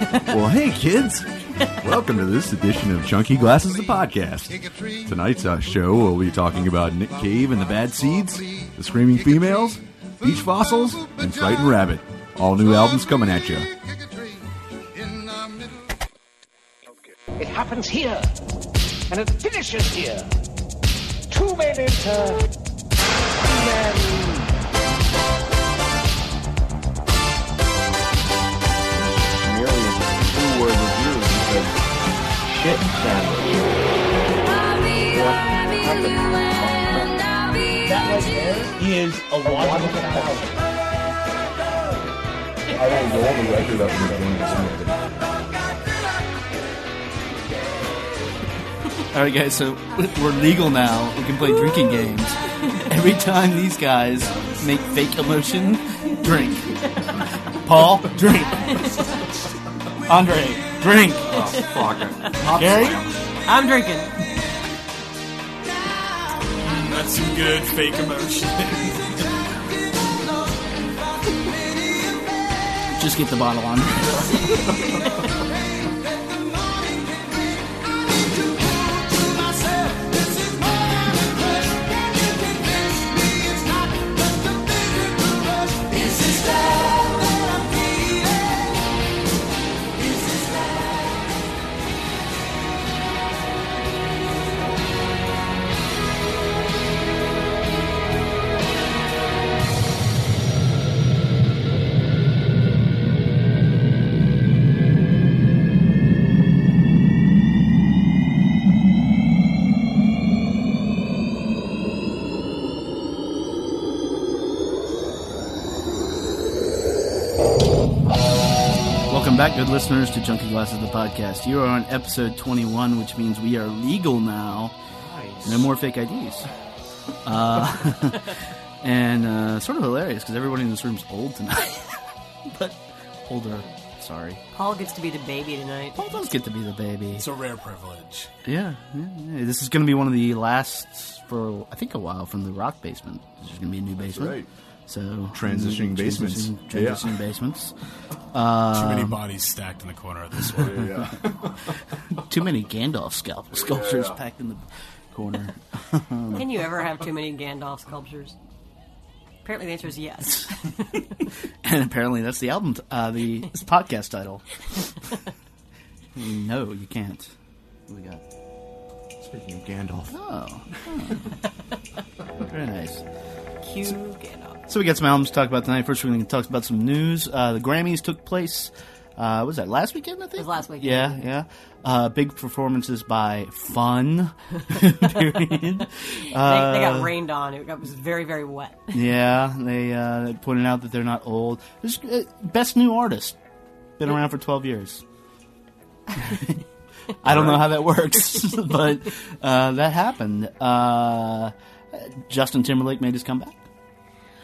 Well, hey, kids. Welcome to this edition of Chunky Glasses, the podcast. Tonight's uh, show, we'll be talking about Nick Cave and the Bad Seeds, the Screaming Females, Beach Fossils, and Frightened Rabbit. All new albums coming at you. It happens here, and it finishes here. Two men enter, one man shit sandwich. That right there is a logical fallacy. I will roll the record up and join this All right, guys. So we're legal now. We can play drinking games. Every time these guys make fake emotion, drink. Paul, drink. Andre, drink. Oh, fuck it. Gary, I'm drinking. That's some good fake emotion. just get the bottle on. Welcome back, good listeners, to Junkie Glasses, the podcast. You are on episode 21, which means we are legal now. No more fake IDs. Uh, and uh, sort of hilarious because everybody in this room's old tonight. but older, sorry. Paul gets to be the baby tonight. Paul does get to be the baby. It's a rare privilege. Yeah, yeah, yeah. This is going to be one of the last for, I think, a while from the rock basement. There's going to be a new basement. right. So Transitioning basements. Transitioning, Yeah. transitioning basements. Too many bodies stacked in the corner of this one. Yeah. Too many Gandalf scalp- sculptures Yeah. packed in the corner. Can you ever have too many Gandalf sculptures? Apparently, the answer is yes. and apparently, that's the album, t- uh, the podcast title. no, you can't. What we got? Speaking of Gandalf. Oh, oh. very nice. Cue Gandalf. So we got some albums to talk about tonight. First, we're going to talk about some news. Uh, the Grammys took place. Uh, what was that last weekend? I think it was last weekend. Yeah, yeah. Uh, big performances by Fun. Period. They, they Uh, got rained on. It was very, very wet. Yeah, they uh, pointed out that they're not old. Uh, best new artist, been around for twelve years. I don't know how that works, but uh, that happened. Uh, Justin Timberlake made his comeback.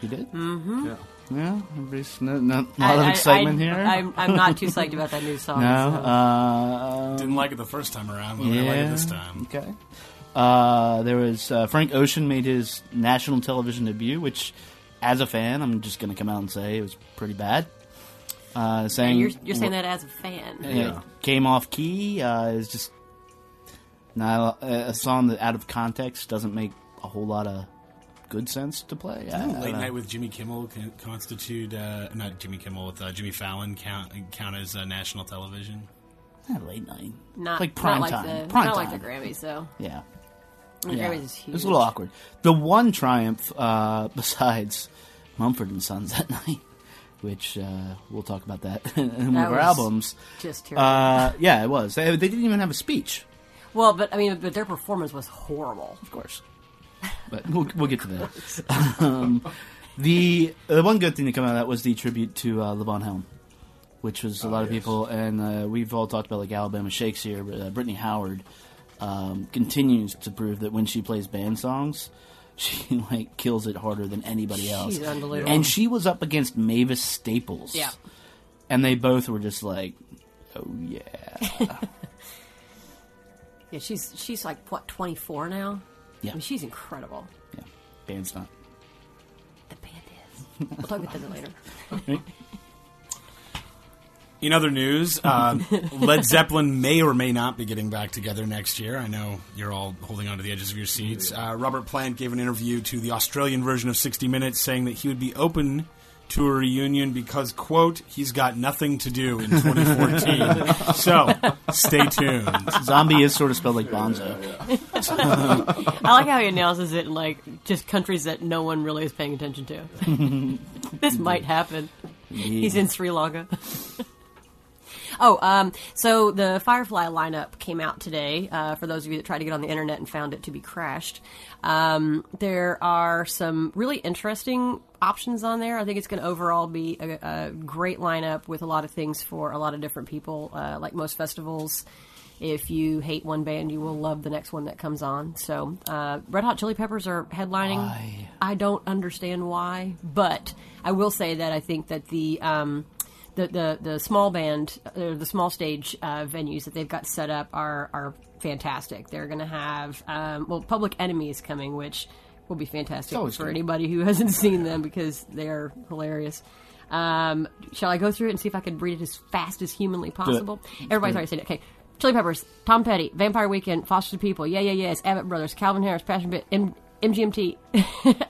He did. Mm-hmm. Yeah. Yeah, everybody's no, no, a lot of I- I- excitement I, here. I'm, I'm not too psyched about that new song. no, so. uh, Didn't like it the first time around, but I like it this time. Okay. Uh, there was uh, Frank Ocean made his national television debut, which, as a fan, I'm just going to come out and say it was pretty bad. Uh, saying you're, you're saying that as a fan. Yeah, Yeah. came off key uh, is just not a, a song that out of context doesn't make a whole lot of good sense to play. I, I don't Late know. night with Jimmy Kimmel can constitute, uh, not Jimmy Kimmel, with uh, Jimmy Fallon count count as uh, national television. Not late night, Not like prime not like time. The, prime not time. like the Grammys, though. Yeah. The Yeah. Grammys is huge. It was a little awkward. The one triumph uh, besides Mumford and Sons that night, which uh, we'll talk about that in one That of our albums. Just terrible. Uh, yeah, it was. They, they didn't even have a speech, well, but I mean, but their performance was horrible. of course. But we'll, we'll get to that. um, the the one good thing to come out of that was the tribute to uh, Levon Helm, which was a lot of people, and uh, we've all talked about like Alabama Shakes here. But uh, Brittany Howard um, continues to prove that when she plays band songs, she like kills it harder than anybody else. She's unbelievable. And she was up against Mavis Staples. Yeah. and they both were just like, "Oh yeah." Yeah, she's she's like what 24 now. Yeah. I mean, she's incredible. yeah, band's not. The band is. We'll talk about that later. In other news, uh, Led Zeppelin may or may not be getting back together next year. I know you're all holding on to the edges of your seats. Uh, Robert Plant gave an interview to the Australian version of 60 Minutes saying that he would be open to a reunion because, quote, he's got nothing to do in 2014. so, stay tuned. Zombie is sort of spelled like Bonzo. I like how he announces it in like just countries that no one really is paying attention to. this might happen. He's in Sri Lanka. Oh, um, so the Firefly lineup came out today. Uh, for those of you that tried to get on the internet and found it to be crashed, um, there are some really interesting options on there. I think it's going to overall be a, a, great lineup with a lot of things for a lot of different people. Uh, like most festivals, if you hate one band, you will love the next one that comes on. So, uh, Red Hot Chili Peppers are headlining. Why? I don't understand why, but I will say that I think that the um, the, the, the small band, uh, the small stage uh, venues that they've got set up are are fantastic. They're going to have um, well, Public Enemy is coming, which will be fantastic for good. anybody who hasn't seen them because they are hilarious. Um, shall I go through it and see if I can read it as fast as humanly possible? Everybody's already said it. Okay. Chili Peppers, Tom Petty, Vampire Weekend, Foster the People, Yeah Yeah Yeahs, Avett Brothers, Calvin Harris, Passion Pit, M- MGMT.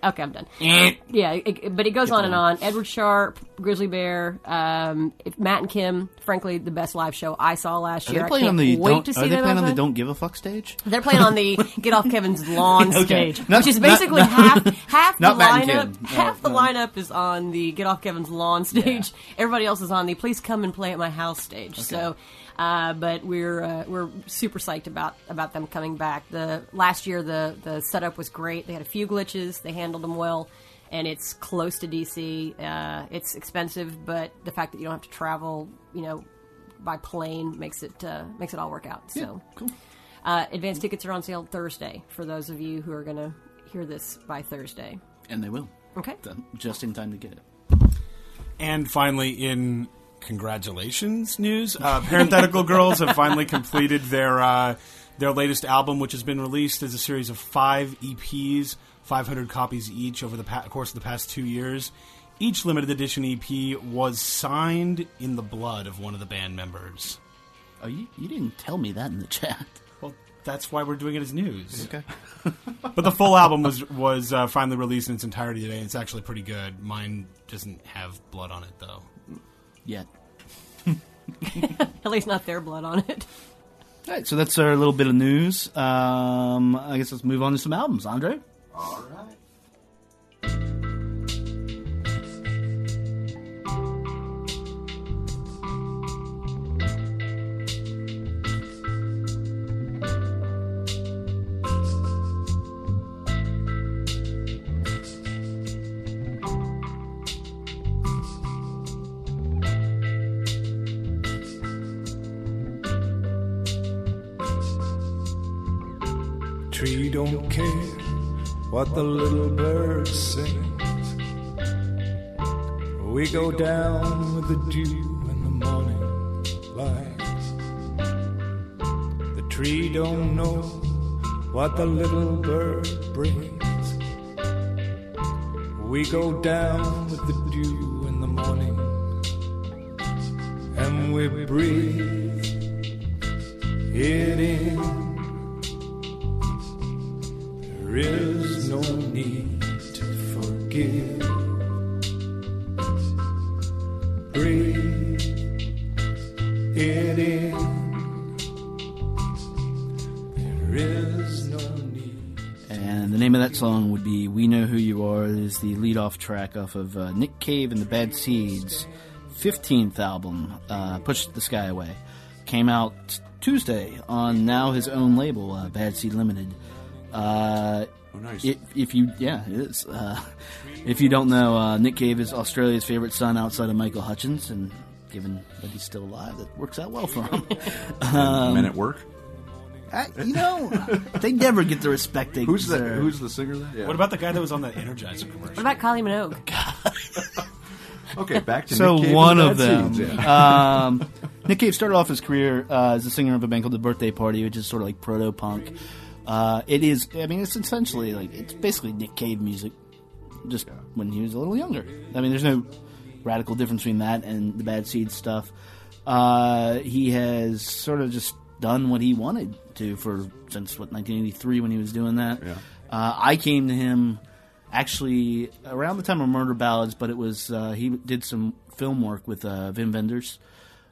okay, I'm done. yeah, it, but it goes on and on. Edward Sharpe, Grizzly Bear, um, Matt and Kim. Frankly, the best live show I saw last Are year. they I playing can't on the wait don't, to see Are they them playing on the. Don't Give a Fuck stage? They're playing on the Get Off Kevin's lawn Okay. stage, Not- which is basically not- half half the not Matt and lineup. No, half the no. lineup is on the Get Off Kevin's lawn stage. Everybody else is on the Please Come and Play at My House stage. So, uh, but we're uh, we're super psyched about about them coming back. The last year the the setup was great. They had a few glitches. They handled them well. And it's close to DC. Uh, it's expensive, but the fact that you don't have to travel, you know, by plane makes it uh, makes it all work out. So cool. uh, advance tickets are on sale Thursday for those of you who are going to hear this by Thursday. And they will. Okay. Just in time to get it. And finally, in congratulations news, uh, Parenthetical Girls have finally completed their uh, their latest album, which has been released as a series of five EPs, 500 copies each over the pa- course of the past two years. Each limited edition EP was signed in the blood of one of the band members. Oh, you, you didn't tell me that in the chat. Well, that's why we're doing it as news. Okay. But the full album was was uh, finally released in its entirety today, and it's actually pretty good. Mine doesn't have blood on it though. Yet. At least not their blood on it. All right, so that's our little bit of news. Um, I guess let's move on to some albums. Andre? All right. Tree don't care what the little bird sings. We go down with the dew in the morning light. The tree don't know what the little bird brings. We go down with the dew in the morning, and we breathe off track off of uh, Nick Cave and the Bad Seeds' 15th album, uh, Push the Sky Away. Came out Tuesday on now his own label, uh, Bad Seed Limited. Uh, Oh, nice. if, if you, yeah, it is. Uh, if you don't know, uh, Nick Cave is Australia's favorite son outside of Michael Hutchence, and given that he's still alive, that works out well for him. Men at work. I, you know, they never get the respect they Who's the deserve. Who's the singer? Then? Yeah. What about the guy that was on that Energizer commercial? What about Kylie Minogue? Okay, back to So Nick Cave and one of Bad them. Seeds, yeah. um, Nick Cave started off his career uh, as a singer of a band called The Birthday Party, which is sort of like proto punk. Uh, it is. I mean, it's essentially like it's basically Nick Cave music, just when he was a little younger. I mean, there's no radical difference between that and the Bad Seeds stuff. uh, he has sort of just done what he wanted to for since what 1983 when he was doing that. Yeah. Uh, I came to him actually around the time of Murder Ballads, but it was uh, he did some film work with uh, Wim Wenders.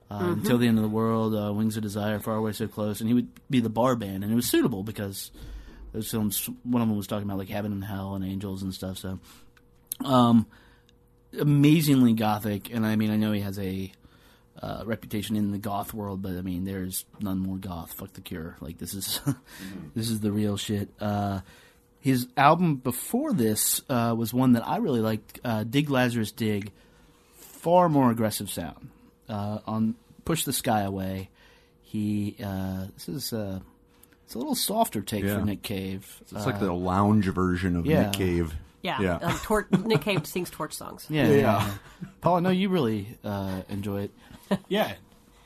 Uh, Until the end of the world, uh, Wings of Desire, Far Away So Close, and he would be the bar band, and it was suitable because those films. One of them was talking about like heaven and hell and angels and stuff. So, um, amazingly gothic, and I mean, I know he has a uh, reputation in the goth world, but I mean, there's none more goth. Fuck the Cure. Like this is this is the real shit. Uh, his album before this uh, was one that I really liked. Uh, Dig Lazarus Dig, far more aggressive sound. Uh, on Push the Sky Away, he uh, this is uh, it's a little softer take Yeah. for Nick Cave. It's like the lounge version of yeah. Nick Cave. Yeah, Yeah. Like tor- Nick Cave sings torch songs. Yeah, Yeah. yeah. Paul, I know you really uh, enjoy it. Yeah.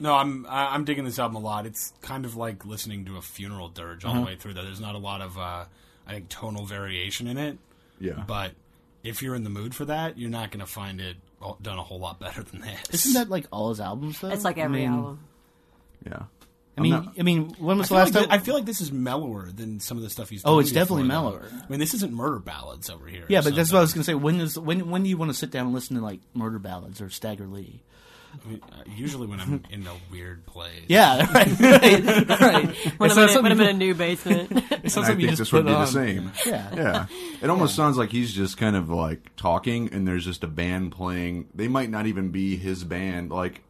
No, I'm I- I'm digging this album a lot. It's kind of like listening to a funeral dirge all the way through. That there's not a lot of uh, I think tonal variation in it, Yeah. but if you're in the mood for that, you're not going to find it done a whole lot better than this. Isn't that like all his albums though? It's like every I mean, album. yeah. I mean, I'm not- I mean, when was the last like time? thi- I feel like this is mellower than some of the stuff he's. Oh, it's definitely before, though. mellower. I mean, this isn't murder ballads over here. yeah, or but that's what I was gonna say. When is when when do you want to sit down and listen to like murder ballads or Stagger Lee? I mean, uh, usually when I'm in a weird place. Yeah, right, right, right. When I'm, in, a- when I'm in a new basement. it's not And I something you think just this would put be the on. same. Yeah. Yeah. It almost sounds like he's just kind of like talking and there's just a band playing. They might not even be his band. Like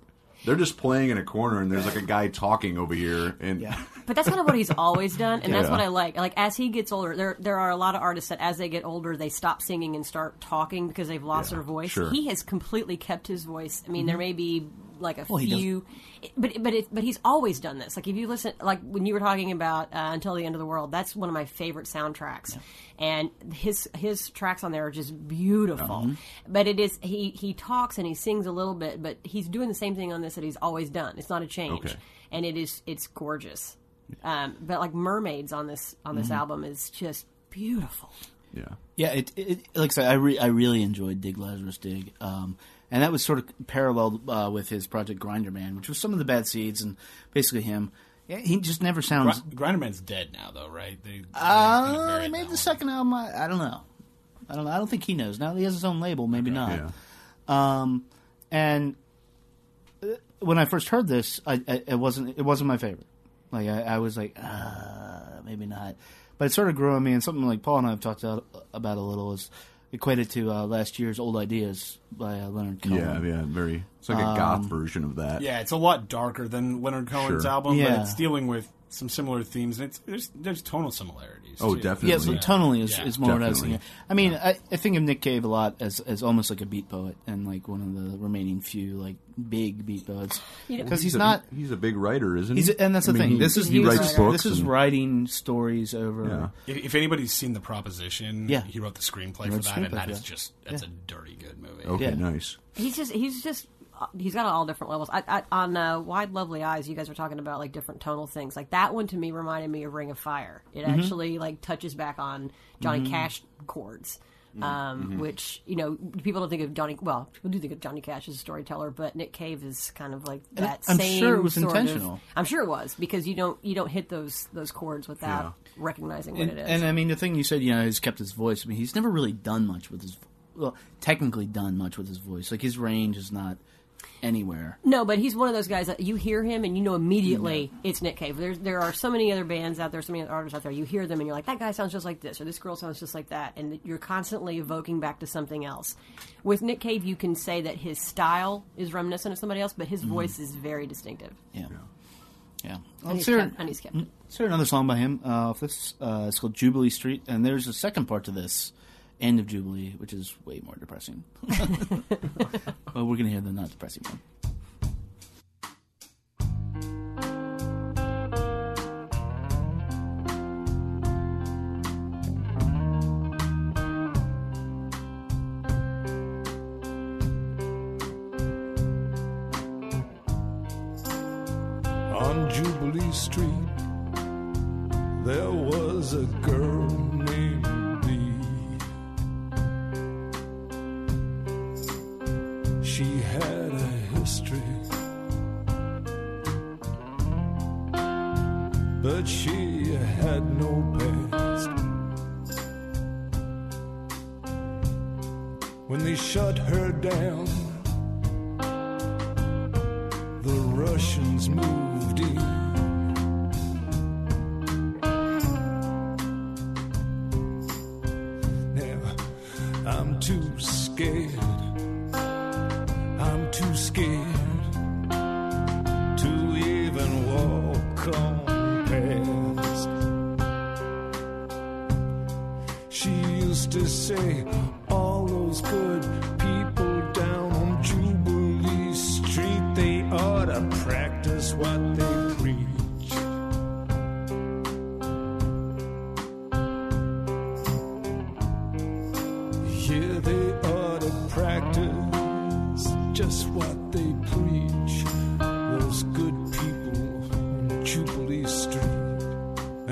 they're just playing in a corner and there's like a guy talking over here and Yeah. But that's kind of what he's always done, and that's Yeah. what I like. Like as he gets older, there there are a lot of artists that as they get older, they stop singing and start talking because they've lost Yeah, their voice. sure. He has completely kept his voice. I mean, there mm-hmm. may be like a Well, he does- few, but but it, but he's always done this. Like if you listen, like when you were talking about uh, Until the End of the World, that's one of my favorite soundtracks, and his his tracks on there are just beautiful. Uh-huh. But it is he he talks and he sings a little bit, but he's doing the same thing on this that he's always done. It's not a change, Okay. and it is it's gorgeous. Um, but like mermaids on this on Mm-hmm. this album is just beautiful. yeah. Yeah, it, it like I said, I re, I really enjoyed Dig Lazarus Dig, um, and that was sort of paralleled uh, with his project Grinderman, which was some of the bad seeds and basically him. He just never sounds. Gr- Grinderman's dead now, though, right? They, they Uh, buried he that made the one. second album. I, I don't know. I don't know. I don't think he knows. Now he has his own label, maybe not. Yeah. Um, and uh, when I first heard this, I, I, it wasn't it wasn't my favorite. Like I, I was like, uh, maybe not. But it sort of grew on me, and something like Paul and I have talked about a little is equated to uh, last year's "Old Ideas" by uh, Leonard Cohen. Yeah, yeah, very. It's like a goth version of that. Yeah, it's a lot darker than Leonard Cohen's Sure. album, but Yeah. it's dealing with some similar themes, and it's there's there's tonal similarities. Oh, too. definitely. Yeah, so tonally is, Yeah, is more what I was thinking. I mean, I, I think of Nick Cave a lot as as almost like a beat poet and like one of the remaining few like big beat poets because he's a, not. He's a big writer, isn't he? He's and that's the I mean, thing. he- this is he He's writes books. This is and- writing stories over. Yeah. If, if anybody's seen the proposition, Yeah. he wrote the screenplay He for that, the and that screenplay is just that's Yeah. a dirty good movie. Okay, Yeah. nice. He's just he's just he's got all different levels. I, I, on uh, Wide Lovely Eyes, you guys were talking about like different tonal things. Like that one to me reminded me of Ring of Fire. It Mm-hmm. actually like touches back on Johnny Cash chords. Mm-hmm. Um, Which you know people don't think of Johnny. Well, people do think of Johnny Cash as a storyteller, but Nick Cave is kind of like that. Same thing. I'm same sure it was sort of- intentional. I'm sure it was because you don't you don't hit those those chords without recognizing what And, it is. and I mean, the thing you said, you know, he's kept his voice. I mean, he's never really done much with his. Well, technically done much with his voice. Like his range is not anywhere. No, but he's one of those guys that you hear him and you know immediately it's Nick Cave. There's there are so many other bands out there, so many other artists out there. You hear them and you're like, that guy sounds just like this, or this girl sounds just like that, and you're constantly evoking back to something else. With Nick Cave, you can say that his style is reminiscent of somebody else, but his voice is very distinctive. Yeah. Yeah. And Let's he's, hear, kept, and he's kept it. another song by him uh, off this. Uh, it's called Jubilee Street, and there's a second part to this, End of Jubilee, which is way more depressing. well, we're gonna hear the not depressing one.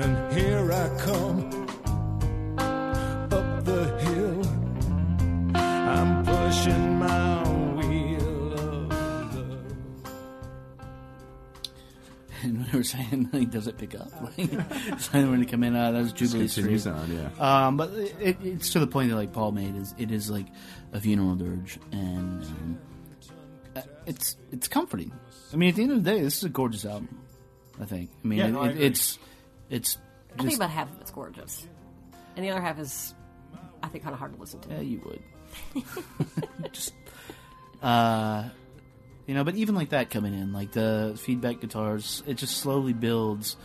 And here I come up the hill. I'm pushing my wheel of love. And we were saying, like, does it pick up? Like, so when to come in, uh, that was Jubilee Continues Street. on, yeah. Um, but it, it's to the point that like Paul made is it is like a funeral dirge, and um, uh, it's it's comforting. I mean, at the end of the day, this is a gorgeous album. I think. I mean, Yeah, it, no, I it, agree. it's it's I think just about half of it's gorgeous, and the other half is, I think, kind of hard to listen to. yeah, you would just uh, you know. But even like that coming in, like the feedback guitars, it just slowly builds.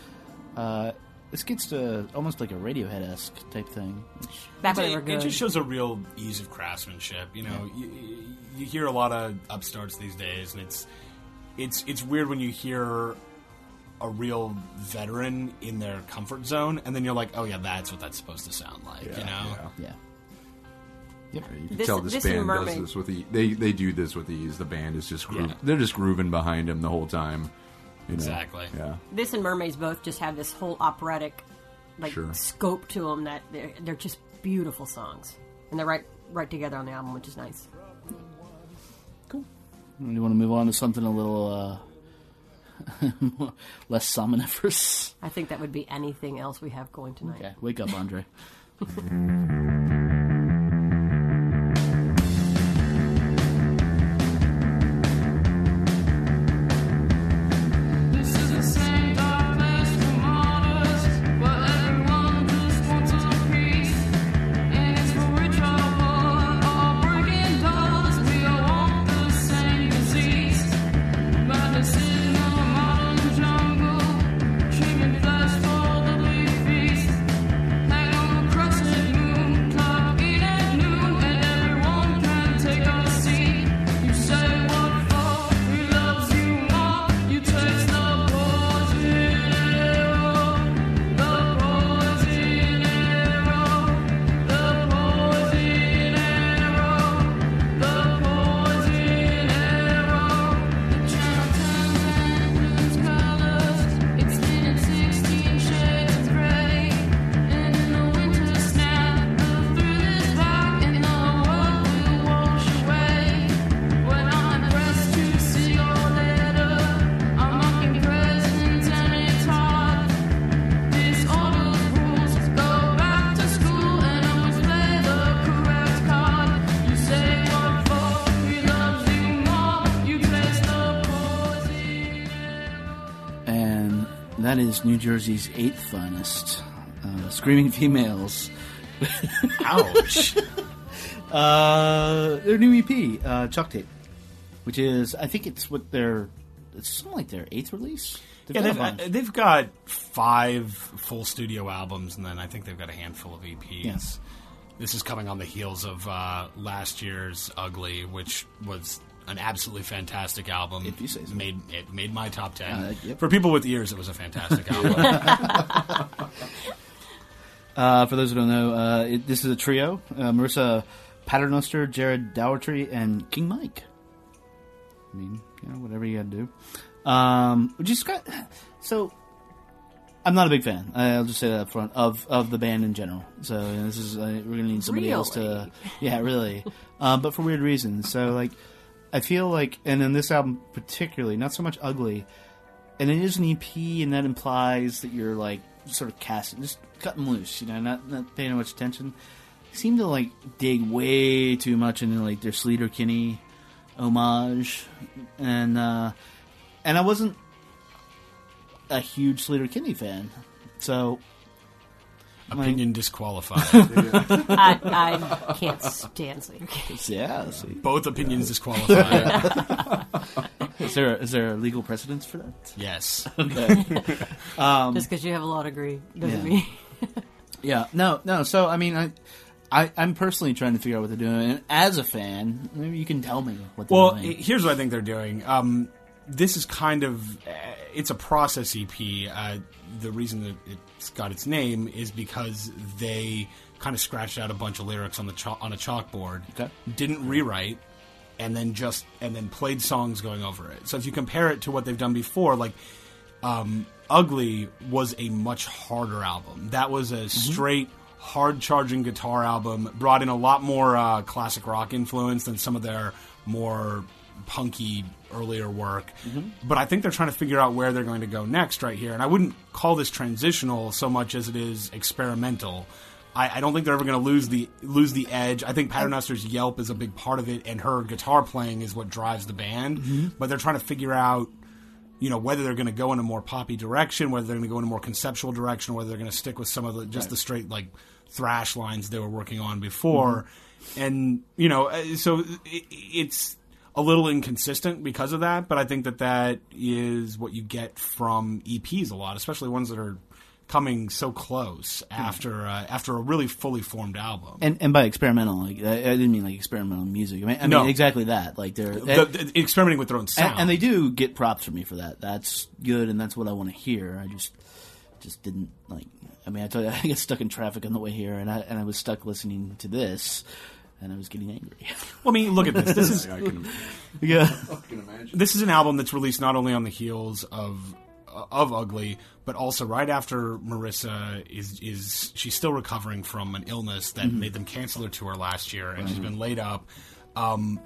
Uh, this gets to almost like a Radiohead esque type thing. Which, Back when they were It, good. it just shows a real ease of craftsmanship. You know, you, you- you hear a lot of upstarts these days, and it's it's it's weird when you hear a real veteran in their comfort zone, and then you're like, oh yeah, that's what that's supposed to sound like. you know, yeah. yeah. You can This- tell this, this band does this with the they they do this with ease. The band is just groove, Yeah. they're just grooving behind him the whole time. You know? Exactly. Yeah. this and Mermaids both just have this whole operatic, like Sure. scope to them that they're they're just beautiful songs, and they're right right together on the album, which is nice. Cool. You want to move on to something a little uh, less somniferous? I think that would be anything else we have going tonight. Okay, wake up, Andre. is New Jersey's eighth finest, uh, Screaming Females. ouch. Uh, their new EP, uh, Chalk Tape, which is, I think it's what their, it's something like their eighth release. yeah, got a they've, uh, they've got five full studio albums, and then I think they've got a handful of EPs. Yes. This is coming on the heels of uh, last year's Ugly, which was an absolutely fantastic album. If you say so. Made it made my top ten. Uh, yep. For people with ears, it was a fantastic album. Uh, for those who don't know, uh, it, this is a trio: uh, Marissa Paternoster, Jarrett Dougherty, and King Mike. I mean, you know, whatever you got to do. Um, which is got so. I'm not a big fan. I'll just say that up front of of the band in general. So you know, this is uh, we're gonna need somebody else to. Yeah, really. um, but for weird reasons. So like, I feel like, and in this album particularly, not so much ugly. and it is an EP, and that implies that you're like sort of casting, just cutting loose, you know, not not paying much attention. Seem to like dig way too much into like their Sleater Kinney homage, and uh, and I wasn't a huge Sleater Kinney fan, so Opinion disqualified. I, I can't stand Sleater. yeah. see. Both opinions disqualified. Is there is there a legal precedence for that? yes. Okay. Just because you have a law degree doesn't Yeah. mean. Yeah, no, no. So I mean, I, I, I'm personally trying to figure out what they're doing. And as a fan, maybe you can tell me what they're Well, doing. i- here's what I think they're doing. Um, this is kind of uh, it's a process EP. Uh, the reason that it's got its name is because they kind of scratched out a bunch of lyrics on the chalk, on a chalkboard, Okay. didn't rewrite, and then just and then played songs going over it. So if you compare it to what they've done before, like um, Ugly was a much harder album. That was a straight, hard charging guitar album. Brought in a lot more uh, classic rock influence than some of their more punky earlier work. Mm-hmm. But I think they're trying to figure out where they're going to go next right here. And I wouldn't call this transitional so much as it is experimental. I, I don't think they're ever going to lose the lose the edge. I think Paternoster's yelp is a big part of it, and her guitar playing is what drives the band. Mm-hmm. But they're trying to figure out you know whether they're going to go in a more poppy direction, whether they're going to go in a more conceptual direction, or whether they're going to stick with some of the just the straight like thrash lines they were working on before, mm-hmm. and you know, uh, so it, it's a little inconsistent because of that. But I think that that is what you get from EPs a lot, especially ones that are coming so close after uh, after a really fully formed album. and and by experimental, like I, I didn't mean like experimental music. I mean, I No. mean exactly that. Like they're The- the- experimenting with their own sound, and, and they do get props from me for that. That's good, and that's what I want to hear. I just just didn't like. I mean, I told you I got stuck in traffic on the way here, and I and I was stuck listening to this, and I was getting angry. Well, I mean, look at this. This is I can, yeah, I can imagine. this is an album that's released not only on the heels of of Ugly, but also right after Marissa is is she's still recovering from an illness that made them cancel her tour last year, and she's been laid up. Um,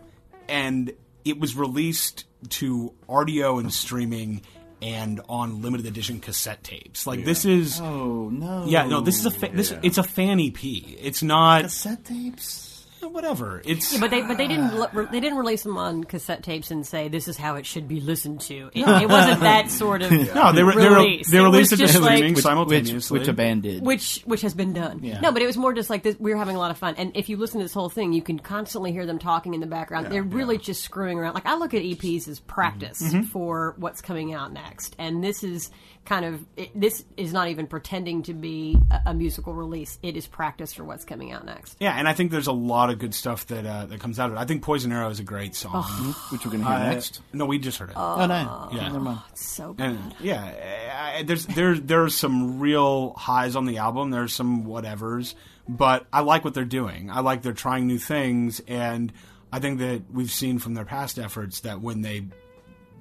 and it was released to Rdio and streaming and on limited edition cassette tapes. Like this is Oh no. yeah no this is a fa- this it's a fan EP. It's not cassette tapes. Eh, whatever. It's Yeah, but they but they didn't uh, re- they didn't release them on cassette tapes and say this is how it should be listened to. It, it wasn't that sort of no they were they, were, release. they released was it to just like- streaming Which, simultaneously. which a band did. which which has been done. Yeah. No, but it was more just like this. We were having a lot of fun, and if you listen to this whole thing, you can constantly hear them talking in the background. They're really just screwing around. Like I look at EPs as practice mm-hmm. mm-hmm. for what's coming out next, and this is kind of it, this is not even pretending to be a, a musical release. It is practice for what's coming out next. Yeah, and I think there's a lot of good stuff that uh, that comes out of it. I think Poison Arrow is a great song. which we're gonna hear Uh, next. No, we just heard it. Oh no. yeah. Never mind. So bad. and yeah, I- there's there there's some real highs on the album. There's some whatevers, but I like what they're doing. I like they're trying new things, and I think that we've seen from their past efforts that when they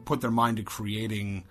put their mind to creating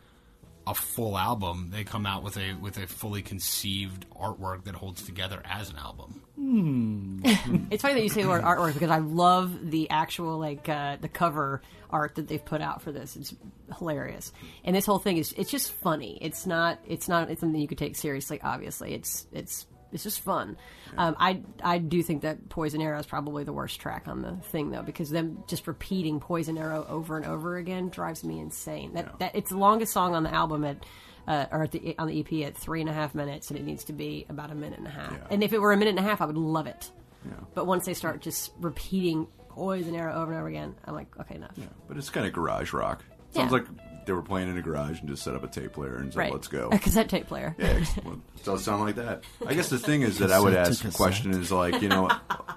a full album, they come out with a with a fully conceived artwork that holds together as an album. It's funny that you say the word artwork because I love the actual like uh, the cover art that they've put out for this. It's hilarious, and this whole thing is it's just funny. It's not it's not it's something you could take seriously. Obviously, it's it's it's just fun. Um, I I do think that Poison Arrow is probably the worst track on the thing though because them just repeating Poison Arrow over and over again drives me insane. That that it's the longest song on the album at. Uh, or at the, on the EP at three and a half minutes, and it needs to be about a minute and a half. Yeah. And if it were a minute and a half, I would love it. Yeah. But once they start just repeating poison arrow over and over again, I'm like, okay, enough. Yeah, but it's kind of garage rock. Sounds Yeah. like they were playing in a garage and just set up a tape player and said, Right. "Let's go." A cassette tape player. Yeah, well, it does sound like that. I guess the thing is that I would ask a cassette. question is like you know,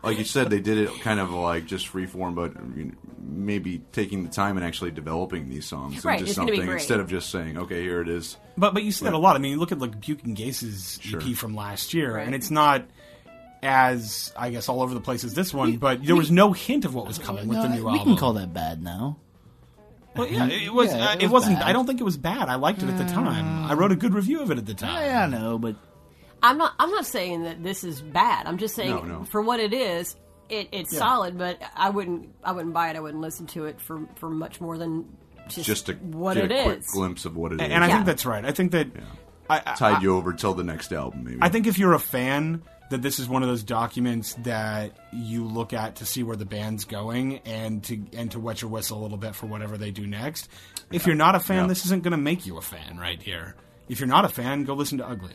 like you said, they did it kind of like just freeform, but you know, maybe taking the time and actually developing these songs Right, into it's gonna be something great. instead of just saying, "Okay, here it is." But but you see that a lot. I mean, you look at like Buke and Gase's Sure. EP from last year, Right. and it's not as I guess all over the place as this one. but there was no hint of what was coming with the new we album. We can call that bad now. Well, yeah, it was. Yeah, uh, it it, was wasn't. bad. I don't think it was bad. I liked it at the time. I wrote a good review of it at the time. Yeah, I know, but I'm not. I'm not saying that this is bad. I'm just saying No, no. for what it is, it, it's solid. But I wouldn't. I wouldn't buy it. I wouldn't listen to it for for much more than just, just to what get it a quick is. glimpse of what it is. And, and I Yeah. think that's right. I think that I, I, tied you over till the next album. Maybe I think if you're a fan, that this is one of those documents that you look at to see where the band's going and to and to wet your whistle a little bit for whatever they do next. If you're not a fan, Yeah. this isn't going to make you a fan right here. If you're not a fan, go listen to Ugly.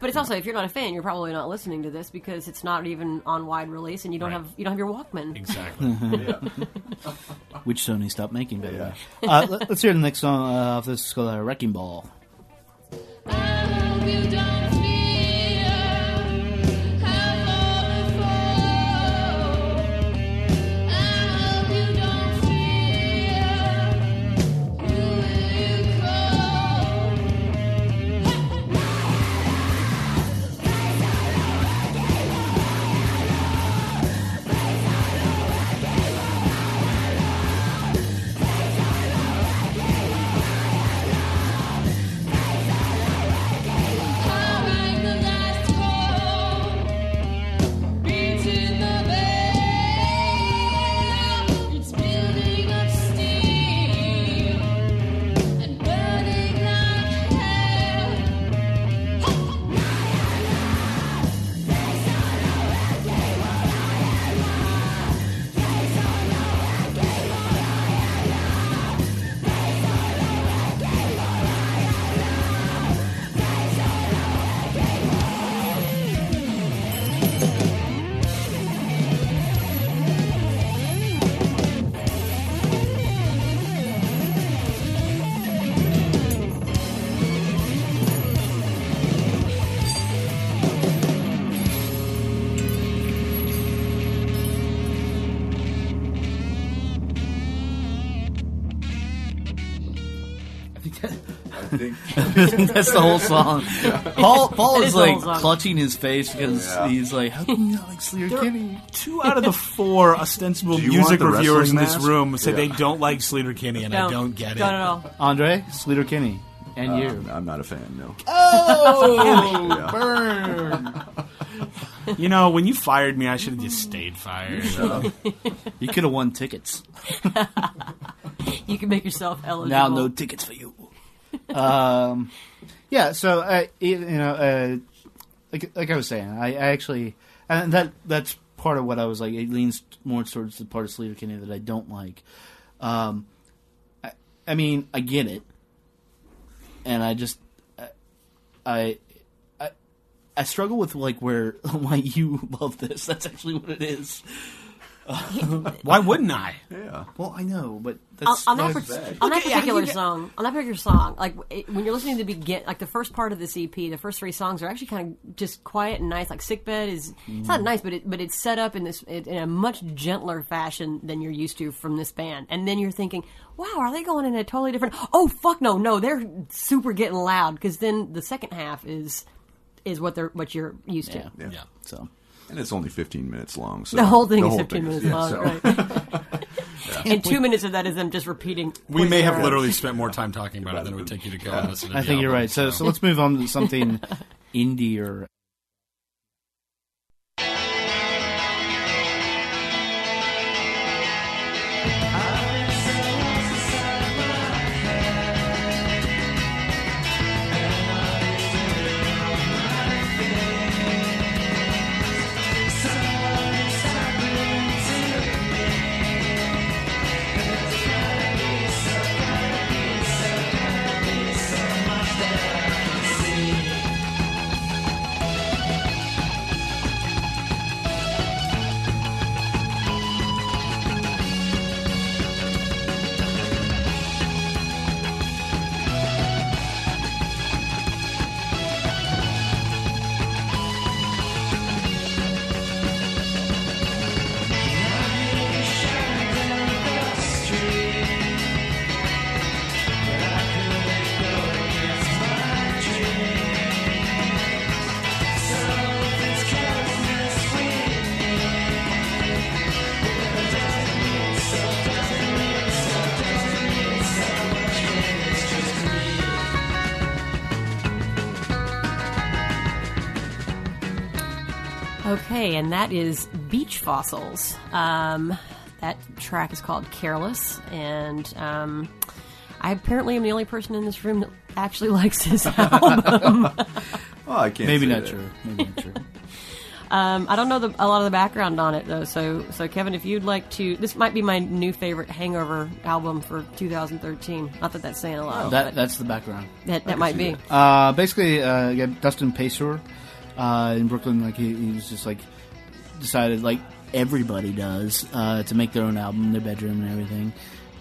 But it's also if you're not a fan, you're probably not listening to this because it's not even on wide release, and you don't Right. have you don't have your Walkman. Exactly. Which Sony stopped making, by the way. Uh, let, us hear the next song uh, off this. It's called uh, Wrecking Ball. That's the whole song. Paul, Paul That is is like clutching his face because Yeah. he's like, "How come you not like Sleater Kinney?" Two out of the four ostensible Do you music want the reviewers in wrestling this mask? room say Yeah. they don't like Sleater Kinney, and I don't get it. Don't at all. Andre, Sleater Kinney, and uh, you. I'm, I'm not a fan. No. Oh, burn! You know, when you fired me, I should have just stayed fired. You could have won tickets. You can make yourself eligible. Now, no tickets for you. Um, yeah. So, uh, you know, uh, like like I was saying, I, I actually, and that that's part of what I was like. It leans more towards the part of Sleater Kinney that I don't like. Um, I, I mean, I get it, and I just, I, I, I struggle with like where why you love this. That's actually what it is. Why wouldn't I? Yeah. Well, I know, but on, that's on that, that's- on that Okay, yeah, particular you- song, on that particular song, like it, when you're listening to the begin, like the first part of this EP, the first three songs are actually kind of just quiet and nice. Like "Sickbed" is it's not mm. nice, but it but it's set up in this in a much gentler fashion than you're used to from this band. And then you're thinking, "Wow, are they going in a totally different?" Oh fuck, no, no, they're super getting loud because then the second half is is what they're what you're used to. yeah, Yeah. Yeah. So. And it's only 15 minutes long. So The whole thing the is whole 15 thing minutes yeah, long, so- right? and two minutes of that is them just repeating. We may have Poison literally spent more time talking about it than it would take you to go and listen to I the think you're album, right. So, so let's move on to something indie or Okay, and that is Beach Fossils. Um, that track is called Careless, and um, I apparently am the only person in this room that actually likes this album. Oh, I can't. Maybe say not that. true. Maybe not true. Um, I don't know the, a lot of the background on it though. So, so Kevin, if you'd like to, this might be my new favorite Hangover album for 2013. Not that that's saying a lot. that that's the background. that, that might be. that. Uh, basically, uh, you got Dustin Payseur uh, in Brooklyn. Like he, he was just like decided, like everybody does, uh, to make their own album in their bedroom and everything.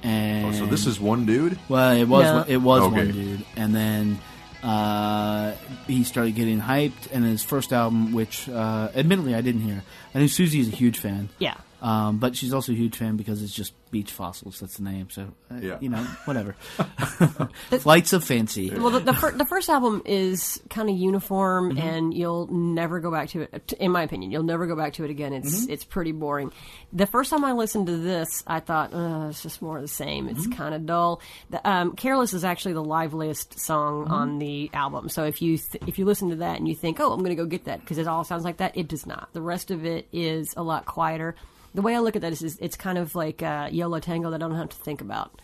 And Oh, so this is one dude. well, it was No. it was Okay. one dude, and then uh, he started getting hyped. And his first album, which uh, admittedly I didn't hear, I knew Susie is a huge fan. Yeah. Um, but she's also a huge fan because it's just Beach Fossils. That's the name. So, uh, Yeah. you know, whatever. Flights of Fancy. Well, the the, fir- the first album is kind of uniform, Mm-hmm. and you'll never go back to it. In my opinion, you'll never go back to it again. It's Mm-hmm. it's pretty boring. The first time I listened to this, I thought, uh, it's just more of the same. It's Mm-hmm. kind of dull. The, um, "Careless" is actually the liveliest song Mm-hmm. on the album. So if you th- if you listen to that and you think, oh, I'm going to go get that because it all sounds like that, it does not. The rest of it is a lot quieter. The way I look at that is, is it's kind of like uh, Yo La Tengo that I don't have to think about.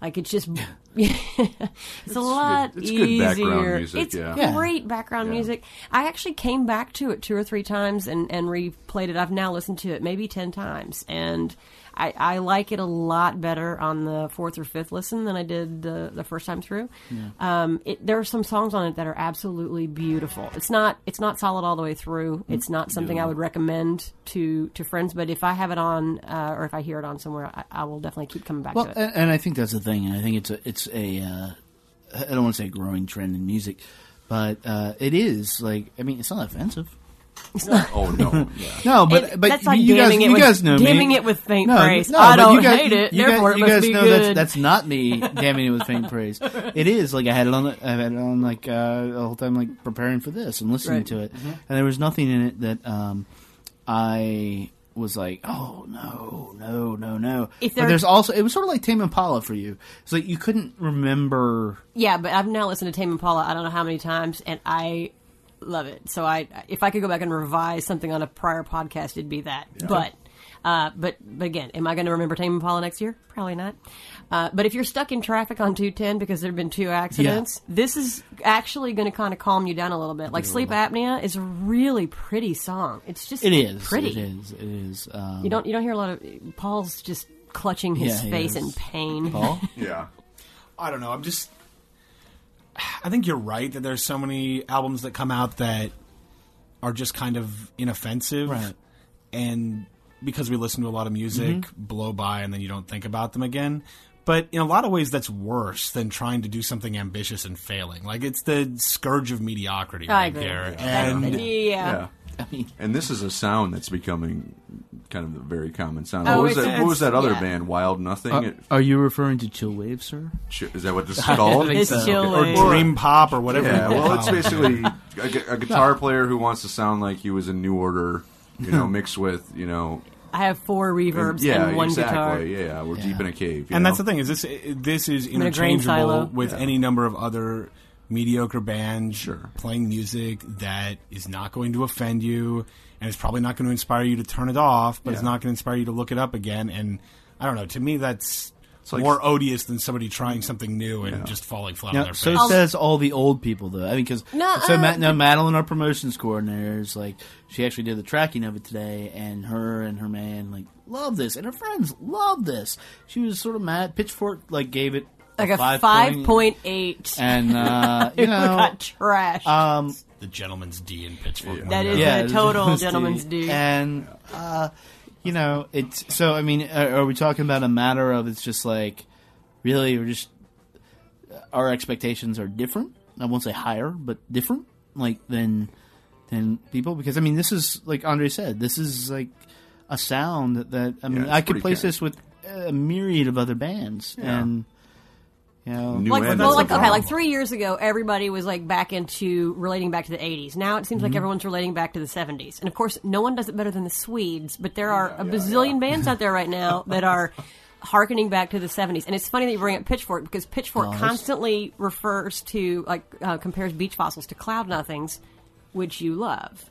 Like it's just, it's a lot it's good easier. background music, it's yeah. Yeah. great background Yeah. music. I actually came back to it two or three times and, and replayed it. I've now listened to it maybe ten times, and I, I like it a lot better on the fourth or fifth listen than I did the, the first time through. Um, it, there are some songs on it that are absolutely beautiful. It's not it's not solid all the way through. It's not something I would recommend to to friends. But if I have it on uh, or if I hear it on somewhere, I, I will definitely keep coming back Well, to it. and, and I think that's the thing. And I think it's a it's a uh, I don't want to say growing trend in music, but uh, it is like I mean it's not offensive. Oh no. Yeah. No, but It- but that's like you guys you with- guys know me. damning it with faint no, praise. No, I don't you guys, hate it, You therefore guys, it you must guys be know that's good. that's not me damning it with faint praise. It is like I had it on. I had it on like uh, the whole time, like preparing for this and listening Right. to it, and there was nothing in it that um, I was like, oh no, no, no, no. If but there- there's also it was sort of like Tame Impala for you. It's like you couldn't remember. Yeah, but I've now listened to Tame Impala. I don't know how many times, and I love it. So I, if I could go back and revise something on a prior podcast, it'd be that. But, uh, but, but again, am I going to remember Tame Impala next year? Probably not. Uh, but if you're stuck in traffic on 210 because there have been two accidents, this is actually going to kind of calm you down a little bit. Like Sleep Apnea is a really pretty song. It's just It is pretty. It is. It is. Um, You don't you don't hear a lot of Paul's just clutching his Yeah, face in pain. Paul? Yeah. I don't know. I'm just. I think you're right that there's so many albums that come out that are just kind of inoffensive, Right. and because we listen to a lot of music, Mm-hmm. blow by and then you don't think about them again. But in a lot of ways, that's worse than trying to do something ambitious and failing. Like it's the scourge of mediocrity I right agree. there. Yeah. And yeah. Yeah. I mean, And this is a sound that's becoming kind of a very common sound. Oh, what was that? What was that other yeah. band? Wild Nothing. are, It- are you referring to Chill Wave, sir? sh- is that what this is called? It's so. chill. or dream pop or whatever. Yeah. Well, it's basically a, a guitar player who wants to sound like he was in New Order. You know, mixed with you know. I have four reverbs yeah, and one exactly. guitar. Yeah, we're deep in a cave. you and know? that's the thing is this this is in a grain interchangeable with any number of other mediocre band Sure. playing music that is not going to offend you and it's probably not going to inspire you to turn it off but it's not going to inspire you to look it up again and i don't know to me that's like- more odious than somebody trying something new and Yeah. just falling flat on their face. so says all the old people though. I mean, because No, so uh, Ma- no, Madeline, our promotions coordinator, is like she actually did the tracking of it today, and her and her man like love this, and her friends love this. She was sort of mad. Pitchfork like gave it Like a five five point- point eight. and uh, you know, got trashed. um, the gentleman's d in pitchfork That is yeah, a total it's- gentleman's D. And uh, you know, it's so. I mean, are, are we talking about a matter of it's just like really, we're just our expectations are different. I won't say higher, but different, like than than people. Because I mean, this is like Andre said, this is like a sound that, that I mean, it's I could place catchy. this with a myriad of other bands, Yeah. and you know, New like, well, like okay, problem. like three years ago, everybody was like back into relating back to the '80s. Now it seems Mm-hmm. like everyone's relating back to the '70s, and of course, no one does it better than the Swedes. But there are a bazillion bands out there right now that are harkening back to the '70s. And it's funny that you bring up Pitchfork because Pitchfork that's- constantly refers to like uh, compares Beach Fossils to Cloud Nothings, which you love.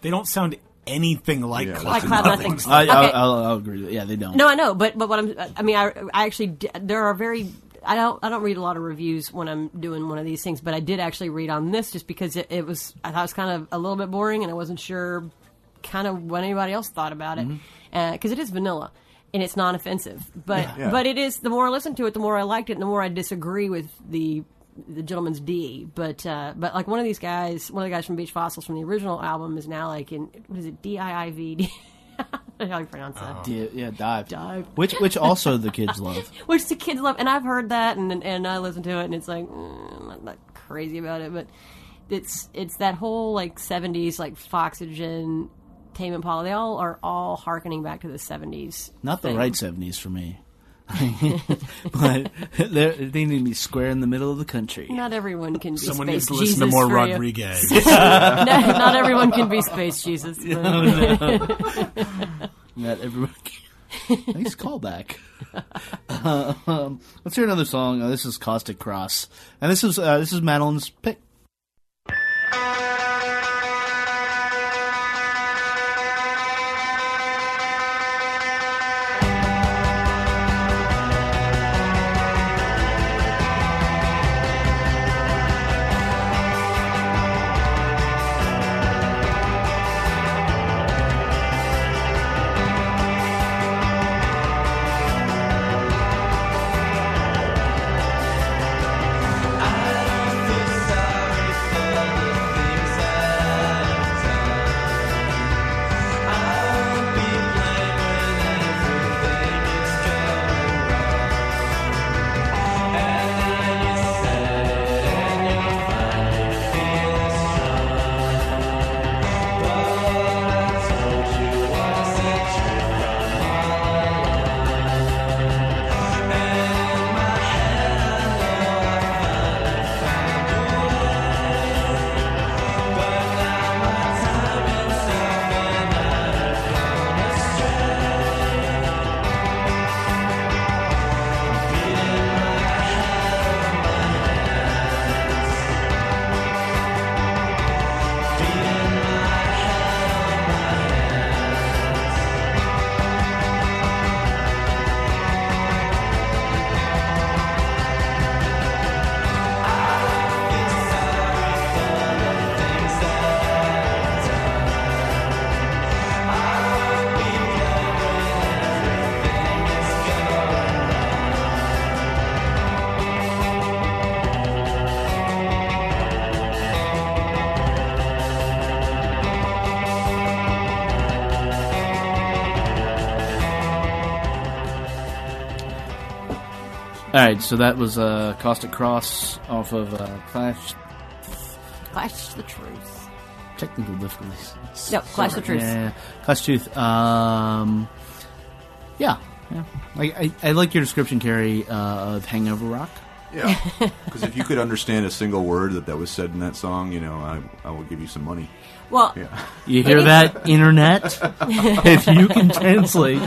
they don't sound anything like Yeah, Cloud Like Cloud nothing. Nothings. I, Okay. I'll, I'll, I'll agree. Yeah, they don't. No, I know, but but what I'm I mean, I, I actually there are very I don't I don't read a lot of reviews when I'm doing one of these things, but I did actually read on this just because it, it was I thought it was kind of a little bit boring, and I wasn't sure kind of what anybody else thought about it because it is vanilla and it's non-offensive. But Yeah. but it is the more I listened to it, the more I liked it, and the more I disagree with the the gentleman's D. But uh, but like one of these guys, one of the guys from Beach Fossils from the original album is now like in what is it D I I V? How you pronounce that? Yeah, yeah, dive, Dive. which which also the kids love. which the kids love. And I've heard that, and and I listen to it, and it's like mm, I'm not, not crazy about it, but it's it's that whole like '70s like Foxygen, Tame Impala. They all are all harkening back to the '70s. Not the thing. right seventies for me, but they're- they need to be square in the middle of the country. Not everyone can be Someone space needs to listen to Jesus more for you. Rodriguez. no, not everyone can be space Jesus. but- Not everyone. nice callback. um, let's hear another song. Uh, this is Caustic Cross, and this is uh, this is Madeline's pick. Right, so that was uh, Caustic Cross off of uh, Clash. Clash the truth. Technical difficulties. No, Clash the truth. Yeah, yeah, yeah. Clash Tooth. Um, yeah, yeah. I, I, I like your description, Carrie, uh, of Hangover Rock. Yeah, because if you could understand a single word that that was said in that song, you know, I, I will give you some money. Well, Yeah, You hear that, internet? if you can translate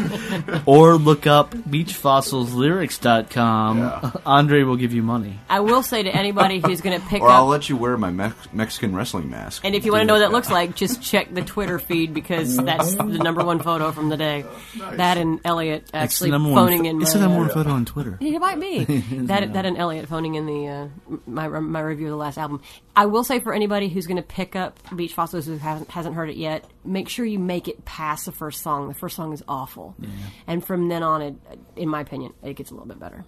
or look up beachfossilslyrics.com, Yeah. Andre will give you money. I will say to anybody who's going to pick up. or I'll let you wear my Mex- Mexican wrestling mask. And if you want to know what that looks like, just check the Twitter feed because that's the number one photo from the day. That and Elliot actually number one, phoning pho- in. it's my, the number uh, one photo on Twitter. It might be that that and Elliot phoning in the uh, my my review of the last album. I will say for anybody who's going to pick up Beach Fossils who hasn't hasn't heard it yet, make sure you make it past the first song. The first song is awful, and from then on, it, in my opinion, it gets a little bit better.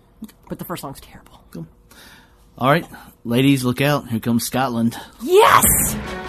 But the first song's terrible. All right, ladies, look out. Here comes Scotland. Yes.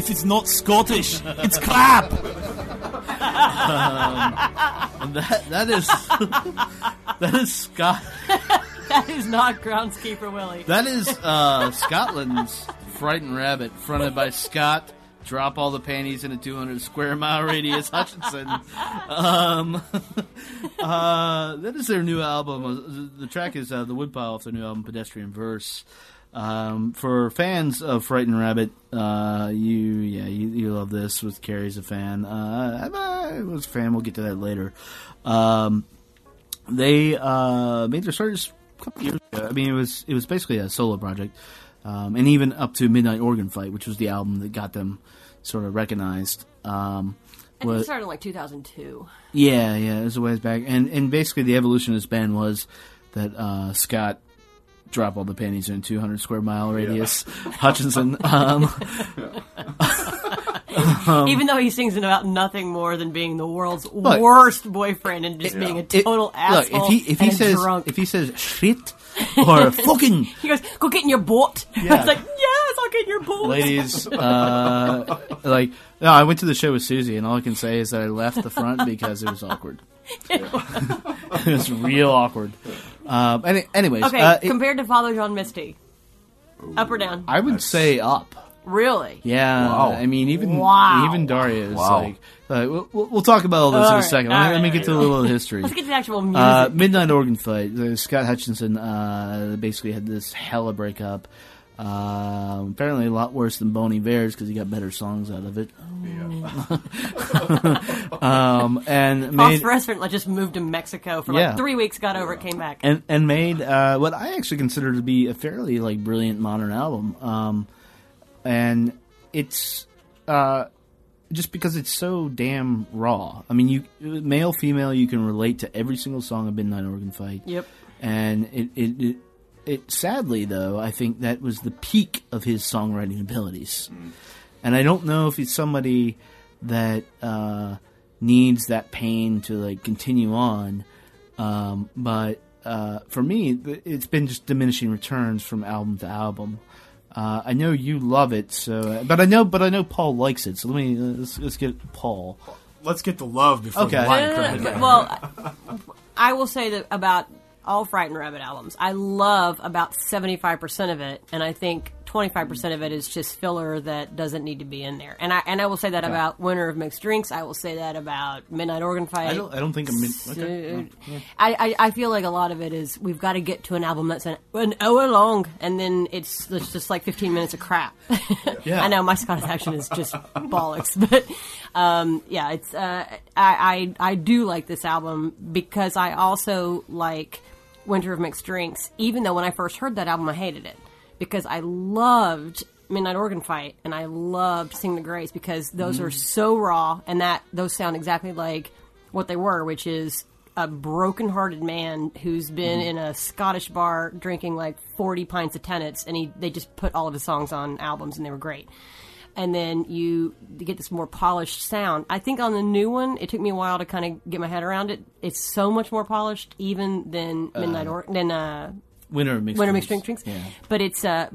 If it's not Scottish, it's crap. That that is that is Scott. That is not Groundskeeper Willie. That is uh, Scotland's Frightened Rabbit, fronted by Scott. Drop all the panties in a 200 square mile radius. Hutchinson. Um, uh, that is their new album. Uh, The track is uh, the Woodpile off their new album, Pedestrian Verse. Um, for fans of Frightened Rabbit, uh, you yeah you, you love this. With Carrie's a fan. Uh, I, was a fan. We'll get to that later. Um, they uh, made their start just a couple years ago. I mean, it was it was basically a solo project, um, and even up to Midnight Organ Fight, which was the album that got them sort of recognized. Um, I think it started in like 2002. yeah, yeah, it was a ways back, and and basically the evolution of this band was that uh, Scott drop all the panties in a 200 square mile radius. Hutchinson, um, Even though he sings about nothing more than being the world's Look, worst boyfriend and just being a it- total asshole Look, if he if he and says drunk. if he says shit or fucking he goes, "Go get in your boat." Yeah. it's like, "Yes, I'll get in your boat." ladies, uh, like no, I went to the show with Susie, and all I can say is that I left the front because it was awkward. it was real awkward. Um, any, anyways, Okay, uh, it- compared to Father John Misty, up or down? I would say up. Really? Yeah, Wow. I mean, even Wow. even Daria is Wow. like, like we'll, we'll we'll talk about all this in All a right, second. all Let me, let right, me all get to a right. little of history. Let's get to the actual music. Uh, Midnight Organ Fight. Uh, Scott Hutchinson uh, basically had this hella breakup. Um apparently, a lot worse than Bon Iver because he got better songs out of it. um, and made Phosphorescent like, just moved to Mexico for Yeah. like three weeks, got over it, came back. and and made uh, what I actually consider to be a fairly like brilliant modern album. Um, and it's uh, just because it's so damn raw. I mean, you male, female, you can relate to every single song of Midnight Organ Fight. Yep. And it it. it it sadly though I think that was the peak of his songwriting abilities, and I don't know if he's somebody that uh, needs that pain to like continue on. Um, but uh, for me, it's been just diminishing returns from album to album. Uh, I know you love it, so but I know, but I know Paul likes it. So let me let's, let's get Paul. Let's get the love before Okay. the line No, no, no, no. Well, I will say that about all Frightened Rabbit albums, I love about 75% of it, and I think 25% of it is just filler that doesn't need to be in there. And I and I will say that about Winter of Mixed Drinks. I will say that about Midnight Organ Fight. I don't I don't think I'm in, okay. So, I, I, I feel like a lot of it is we've got to get to an album that's an, an hour long, and then it's, it's just like 15 minutes of crap. Yeah. I know my Scottish accent is just bollocks, but um, yeah, it's uh, I, I I do like this album because I also like Winter of Mixed Drinks. Even though when I first heard that album, I hated it because I loved Midnight Organ Fight and I loved Sing the Greys because those are mm. so raw and that those sound exactly like what they were, which is a broken-hearted man who's been mm-hmm. in a Scottish bar drinking like 40 pints of Tennent's and he they just put all of his songs on albums and they were great. And then you get this more polished sound. I think on the new one, it took me a while to kind of get my head around it. It's so much more polished, even than Midnight or than uh, Winter of mixed Winter drinks. Mixed Drink Drinks. Yeah. But it's uh,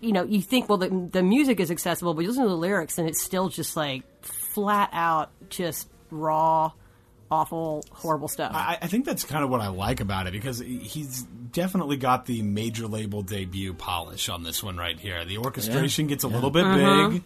you know, you think well the the music is accessible, but you listen to the lyrics and it's still just like flat out just raw, awful, horrible stuff. I, I think that's kind of what I like about it because he's definitely got the major label debut polish on this one right here. The orchestration gets a little bit Mm-hmm. big.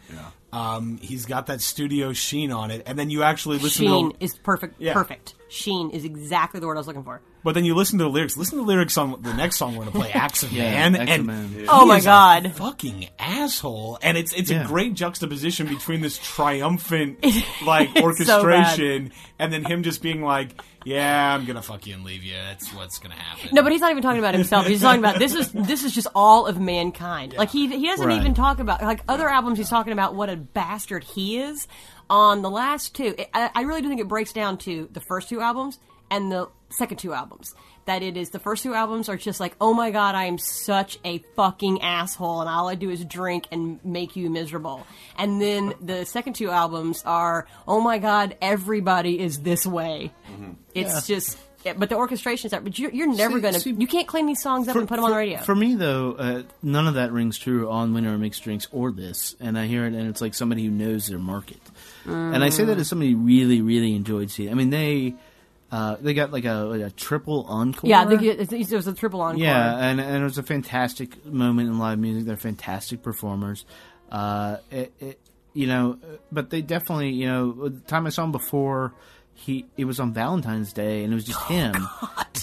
Um, he's got that studio sheen on it, and then you actually listen Sheen to. is perfect. Yeah. Perfect. Sheen is exactly the word I was looking for. But then you listen to the lyrics. Listen to the lyrics on the next song we're going to play, "Acts of Yeah, Man," Acts and Man. Oh my is a God. fucking asshole! And it's it's Yeah. a great juxtaposition between this triumphant like so orchestration and then him just being like, "Yeah, I'm gonna fuck you and leave you. That's what's gonna happen." No, but he's not even talking about himself. He's talking about this is this is just all of mankind. Like he he doesn't Right. even talk about like other albums. He's talking about what a bastard he is. On the last two, I, I really do think it breaks down to the first two albums and the second two albums. That it is the first two albums are just like, oh my god, I am such a fucking asshole, and all I do is drink and make you miserable. And then the second two albums are, oh my god, everybody is this way. It's just. yeah, But the orchestrations are. But you're, you're never See- gonna. see, you can't clean these songs up and put them on the radio. For me, though, uh, none of that rings true on Winter Mixed Drinks or this. And I hear it, and it's like somebody who knows their market. And I say that as somebody who really, really enjoyed seeing. I mean, they uh, they got like a, like a triple encore. yeah, the, it it was a triple encore. Yeah, and and it was a fantastic moment in live music. They're fantastic performers. Uh, it, it, you know, but they definitely, you know, the time I saw him before, he it was on Valentine's Day, and it was just him.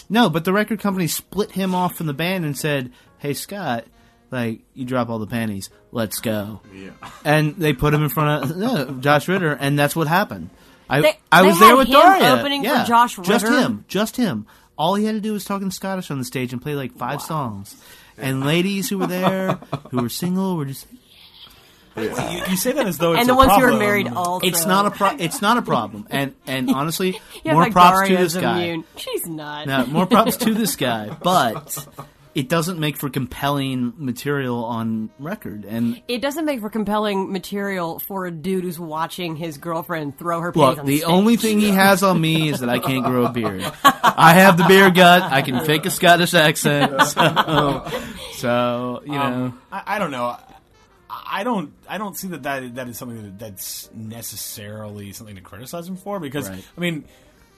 No, but the record company split him off from the band and said, "Hey, Scott." Like you drop all the panties, let's go. Yeah. And they put him in front of no, Josh Ritter, and that's what happened. I They- I they was there with him Daria. opening for yeah, Josh Just him, just him. All he had to do was talk in Scottish on the stage and play like five songs. And ladies who were there, who were single, were just. You, you say that as though it's and the a ones who problem. are married also. It's not a pro- It's not a problem. And and honestly, Yeah, more like props to this guy. immune. She's not. No, more props to this guy. But it doesn't make for compelling material on record. And It doesn't make for compelling material for a dude who's watching his girlfriend throw her panties Look, on the stage. only thing he has on me is that I can't grow a beard. I have the beer gut. I can fake a Scottish accent. So, so you know, Um, I, I don't know. I- I don't. I don't see that that, that is something that, that's necessarily something to criticize him for because Right. I mean.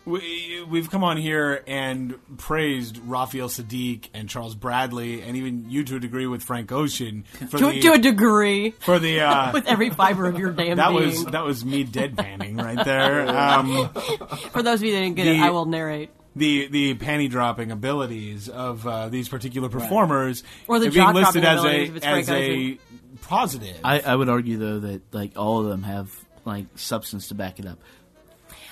We, we've come on here and praised Raphael Saadiq and Charles Bradley, and even you to a degree with Frank Ocean for to, the to a degree, for the uh, with every fiber of your damn that being. was that was me deadpanning right there. Um, For those of you that didn't get it, I will narrate. the the panty dropping abilities of uh, these particular performers Or the are being listed as a it's Frank as a positive. I, I would argue though that like all of them have like substance to back it up.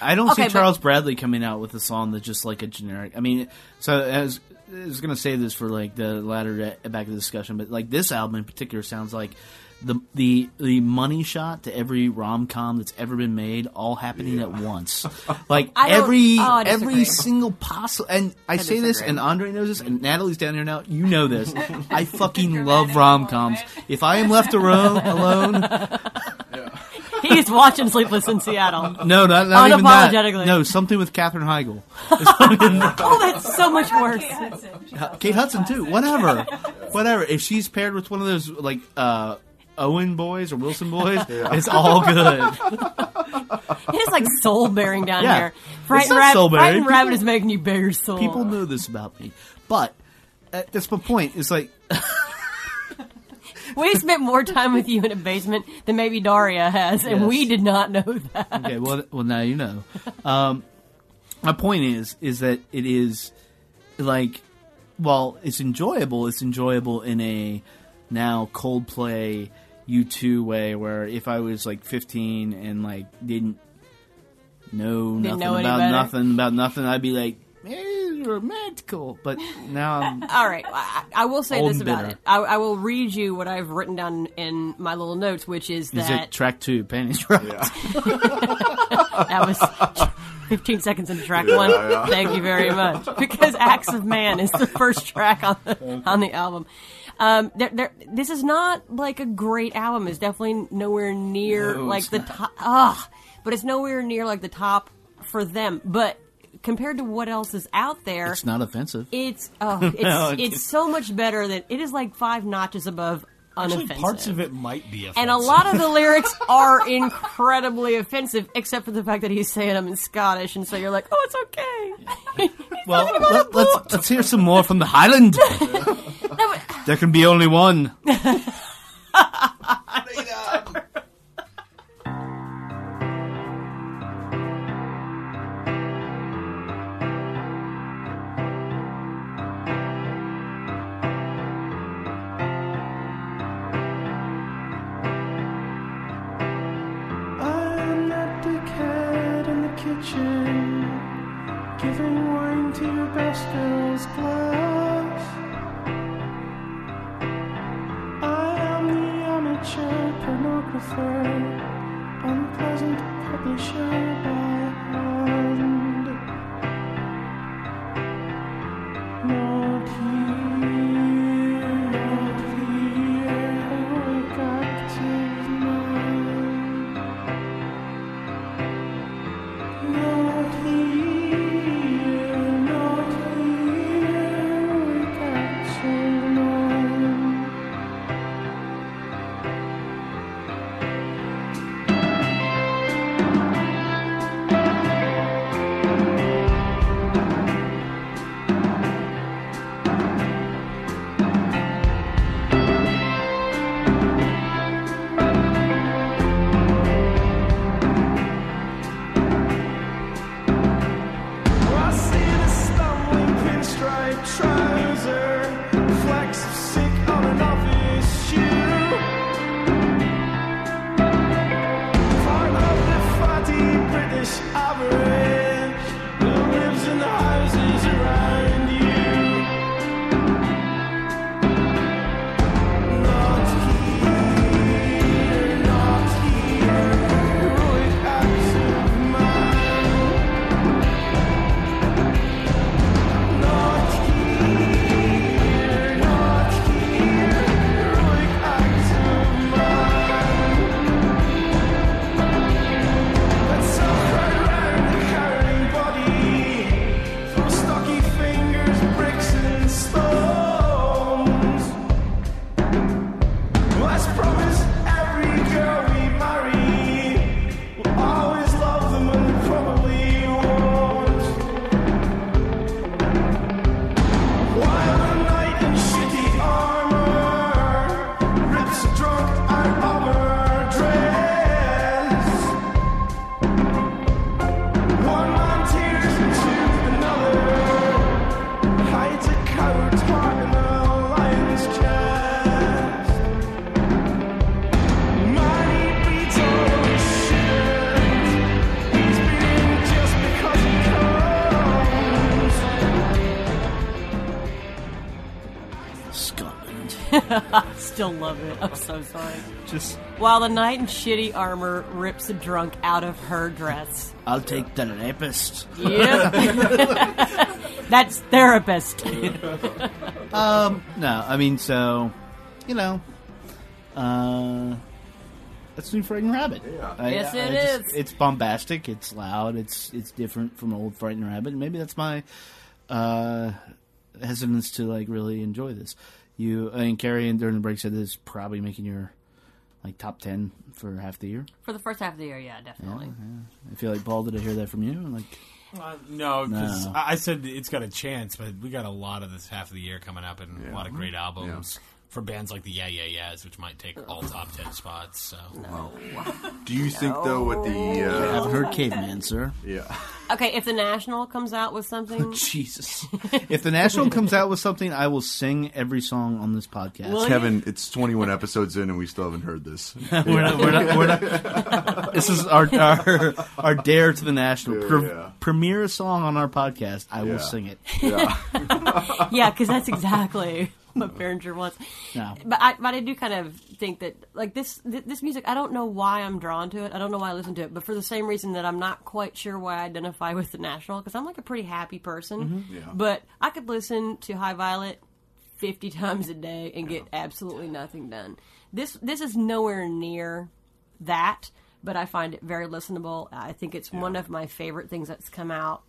I don't Okay, see but- Charles Bradley coming out with a song that's just like a generic. I mean, so as I was going to say this for like the latter back of the discussion, but like this album in particular sounds like the the the money shot to every rom com that's ever been made, all happening at once. Like every oh, every single possible. And I, say this, and Andre knows this, and Natalie's down here now. You know this. I fucking love rom coms. If I am left alone, alone, He's watching Sleepless in Seattle. no, not, not even that. Unapologetically. No, something with Katherine Heigl. Oh, that's so much worse. Kate Hudson too. Whatever, whatever. If she's paired with one of those like uh, Owen boys or Wilson boys, it's all good. It's like soul bearing down Yeah. here. It's Frightened, not Rab- soul-bearing. Frightened Rabbit is making you bare your soul. People know this about me, but uh, that's my point. It's like We spent more time with you in a basement than maybe Daria has, and Yes. we did not know that. okay, well, well now you know. Um, my point is, is that it is like, while it's enjoyable, it's enjoyable in a now Coldplay U two way, where if I was like fifteen and like didn't know nothing know about better. nothing about nothing, I'd be like, eh, romantical. But now I'm All right, I, I will say Old this and about bitter. it. I, I will read you what I've written down in my little notes, which is is that it track two, panties drop? that was 15 seconds into track one. Thank you very much. Because Acts of Man is the first track on the on the album. Um, there, there, this is not like a great album. It's definitely nowhere near No, like it's the top. Ah, but it's nowhere near like the top for them. But compared to what else is out there, It's not offensive. it's oh, it's No, it's, it's- so much better than it is. Like five notches above Actually, unoffensive. parts of it might be offensive. And a lot of the lyrics are incredibly offensive, except for the fact that he's saying them in Scottish, and so you're like, oh, it's okay. Well, let, let's let's hear some more from the Highland. there can be only one. Um, kitchen, giving wine to your best girl's glass. I am the amateur pornographer, unpleasant publisher by hand. Comes. Scotland. Still love it. I'm so sorry. Just, While the knight in shitty armor rips a drunk out of her dress. I'll take the rapist. Yep. That's therapist. Um, no, I mean, so, you know, uh, that's New Frightened Rabbit. I- Yes, I it just- is. It's bombastic. It's loud. It's it's different from old Frightened Rabbit. Maybe that's my uh, hesitance to like really enjoy this. You, I mean, Carrie and during the break said this is probably making your like top ten for half the year. For the first half of the year, yeah, definitely. I feel like Paul. Did I hear that from you? Like, Uh, no, because No. I I said it's got a chance, but we got a lot of this half of the year coming up and a lot of great albums for bands like the Yeah Yeah Yeahs, which might take all top ten spots. So Do you think though with the I uh, haven't heard Caveman, sir. yeah Okay, if the National comes out with something, Jesus. if the National comes out with something, I will sing every song on this podcast. Will you? Kevin, it's 21 episodes in and we still haven't heard this. we're not, we're not, we're not, this is our, our our dare to the national. Yeah, Pre- yeah. Premiere a song on our podcast. I Yeah. will sing it. Yeah. yeah, because that's exactly what Berninger wants. No. But I, but I do kind of think that like this th- this music, I don't know why I'm drawn to it. I don't know why I listen to it, but for the same reason that I'm not quite sure why I identify with the National, because I'm like a pretty happy person. Mm-hmm. Yeah. But I could listen to High Violet 50 times a day and get absolutely nothing done. This this is nowhere near that, but I find it very listenable. I think it's one of my favorite things that's come out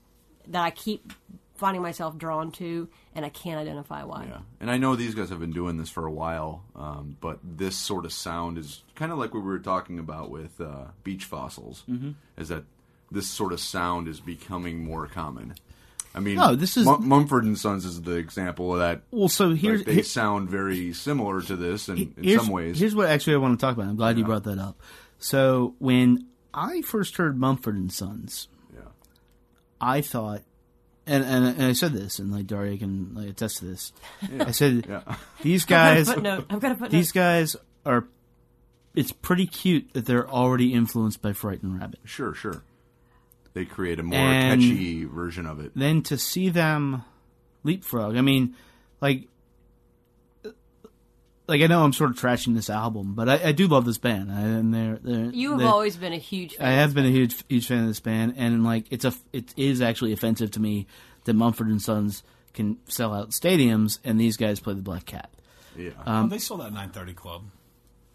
that I keep finding myself drawn to, and I can't identify why. Yeah, and I know these guys have been doing this for a while, um, but this sort of sound is kind of like what we were talking about with uh, beach fossils. Mm-hmm. Is that this sort of sound is becoming more common? I mean, No, this is- Mum- Mumford and Sons is the example of that. Well, so here's Like, they here- sound very similar to this in, in some ways. Here's what actually I want to talk about. I'm glad you brought that up. So when I first heard Mumford and Sons, yeah. I thought, and, and and I said this, and like Daria can like, attest to this. I said Yeah. these guys, I've got a footnote. these guys are. It's pretty cute that they're already influenced by Frightened Rabbit. Sure, sure. They create a more And- catchy version of it. Then to see them leapfrog, I mean, like, like I know I'm sort of trashing this album, but I, I do love this band, I, and they're, they're you have they're- always been a huge fan. I have been a huge huge fan of this band, and like it's a it is actually offensive to me that Mumford and Sons can sell out stadiums, and these guys play the Black Cat. Yeah. Oh, they sold that 930 Club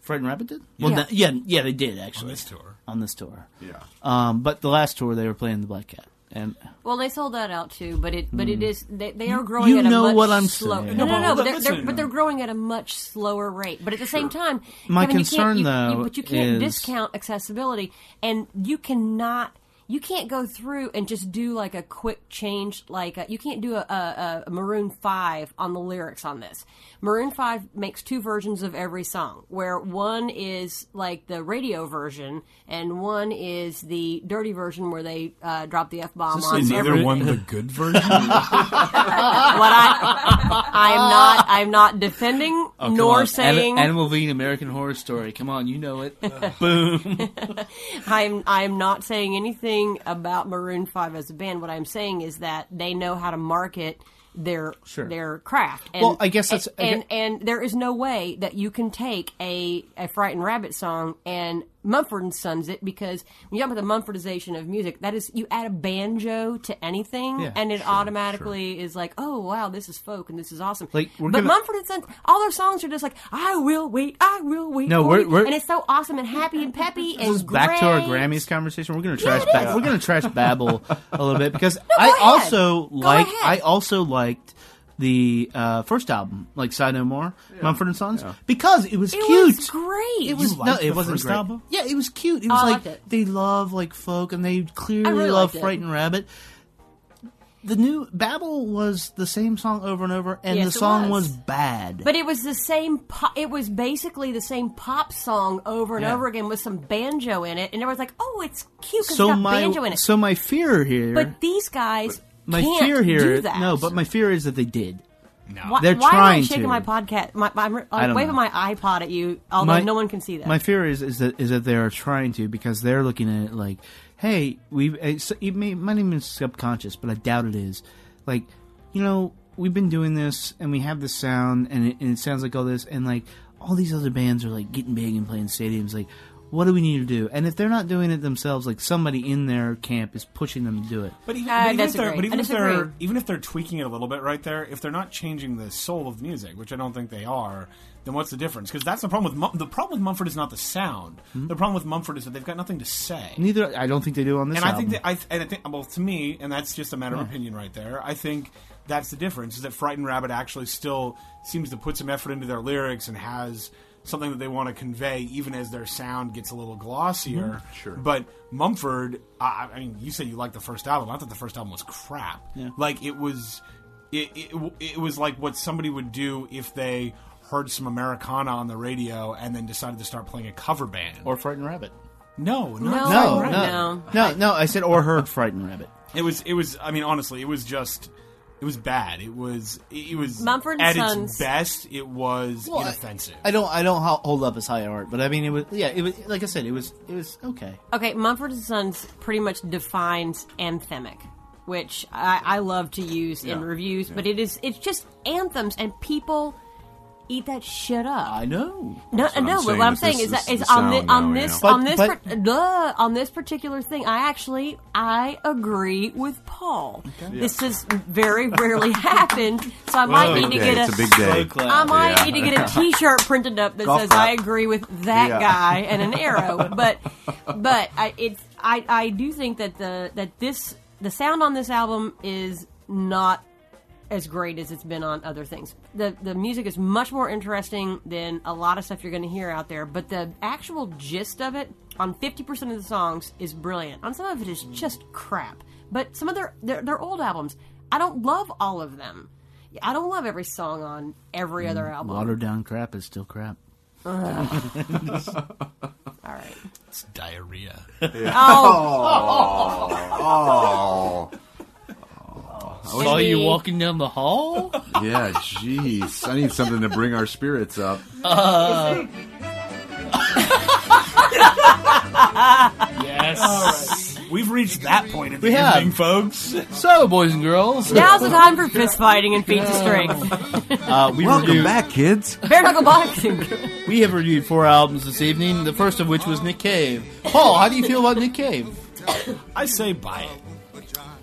Frightened Rabbit did? Well, Yeah. no- yeah, yeah, they did actually on actually this tour. on this tour. yeah. Um, but the last tour they were playing the Black Cat, and Well, they sold that out too, but it but it hmm. is they, they are growing you at a know much what I'm slow- saying. No, no, no. but But they're, they're, but they're growing at a much slower rate. But at the same time, My Kevin, concern, you can't, you, though, you, but you can't is- discount accessibility, and you cannot. You can't go through and just do like a quick change. Like uh you can't do a, a, a Maroon Five on the lyrics on this. Maroon Five makes two versions of every song, where one is like the radio version, and one is the dirty version where they uh, drop the f bomb on Is every either one the good version? what I I'm not I'm not defending Oh, nor on. saying Adam, Adam Levine, American Horror Story. Come on, you know it. Boom. I'm I'm not saying anything about Maroon Five as a band. What I'm saying is that they know how to market their Sure. their craft. And, Well, I guess that's- and, and there is no way that you can take a a Frightened Rabbit song and Mumford and Sons it because when you talk about the Mumfordization of music, that is you add a banjo to anything Yeah, and it automatically is like, oh wow, this is folk and this is awesome. Like, but gonna- Mumford and Sons, all their songs are just like, I will wait, I will wait, No, we're- we're- and it's so awesome and happy and peppy This and is back to our. Grammys conversation. We're going to trash. it ba- we're going to trash Babel a little bit because I ahead. also like. I also liked the uh, first album, like Sigh No More, Mumford and Sons, because it was It cute. was great. It was You no, liked it the wasn't first great. album? Yeah, it was cute. It was I like it. they love like folk, and they clearly really love. Frightened Rabbit. The new Babel was the same song over and over, and Yes, the song was. was. bad. But it was the same. Po- it was basically the same pop song over and Yeah. over again with some banjo in it, and everyone's like, "Oh, it's cute because so it's got my banjo in it." so my fear here, but these guys my can't fear here, do that. no, but my fear is that they did. why, they're why am I trying shaking to. my podcast? My, my, I'm I don't waving know. my iPod at you, although My- no one can see that. My fear is is that is that they are trying to because they're looking at it like, hey, we've eh, it's, it may, might even be subconscious, but I doubt it is. Like, you know, we've been doing this and we have this sound and it, and it sounds like all this and like all these other bands are like getting big and playing stadiums. Like, what do we need to do? And if they're not doing it themselves, like somebody in their camp is pushing them to do it. But even, I but even if they're, but even if they're even if they're tweaking it a little bit right there, if they're not changing the soul of music, which I don't think they are, then what's the difference? Because that's the problem with Mum- the problem with Mumford is not the sound. Hmm? The problem with Mumford is that they've got nothing to say. Neither, I don't think they do on this. and I think that I and I think well to me, and that's just a matter of opinion right there. I think that's the difference is that Frightened Rabbit actually still seems to put some effort into their lyrics and has something that they want to convey, even as their sound gets a little glossier. Mm-hmm. Sure. But Mumford, I, I mean, you said you liked the first album. I thought the first album was crap. Yeah. Like it was, it, it it was like what somebody would do if they heard some Americana on the radio and then decided to start playing a cover band. or Frightened Rabbit. no, No. not No, Right no, no, no. I said or heard Frightened Rabbit. It was. It was. I mean, honestly, it was just. It was bad. It was. It was Mumford and at Sons- its best. It was Well, I- inoffensive. I don't. I don't ho- hold up as high art, but I mean, it was. Yeah, it was. Like I said, it was. It was okay. Okay, Mumford and Sons pretty much defines anthemic, which I, I love to use in Yeah, reviews, but it is it's just anthems, and people eat that shit up. I know. no, what I'm no, but saying, what I'm is saying this is that is is the on, sound the, on now, this you know? on this But- par- duh, on this particular thing. I actually I agree with Paul. This has very rarely happened, so I might need to Big day. get It's a big day. I might Yeah. need to get a T-shirt printed up that Golf says clap. "I agree with that Yeah. guy" and an arrow. But, but I, it's I, I do think that the that this the sound on this album is not as great as it's been on other things. The the music is much more interesting than a lot of stuff you're going to hear out there. But the actual gist of it on 50% of the songs is brilliant. On some of it is just crap. But some of their their, their old albums, I don't love all of them. I don't love every song on every mm, other album. Watered down crap is still crap. All right. It's diarrhea. Oh, Oh, Saw you walking down the hall. yeah, jeez. I need something to bring our spirits up. yes. We've reached that point in the We have. evening, folks. So, boys and girls, now's the time for fist fighting and feats of strength. uh, we Welcome reviewed, back, kids. Bare knuckle boxing. we have reviewed four albums this evening. The first of which was Nick Cave. Paul, how do you feel about Nick Cave? I say buy it.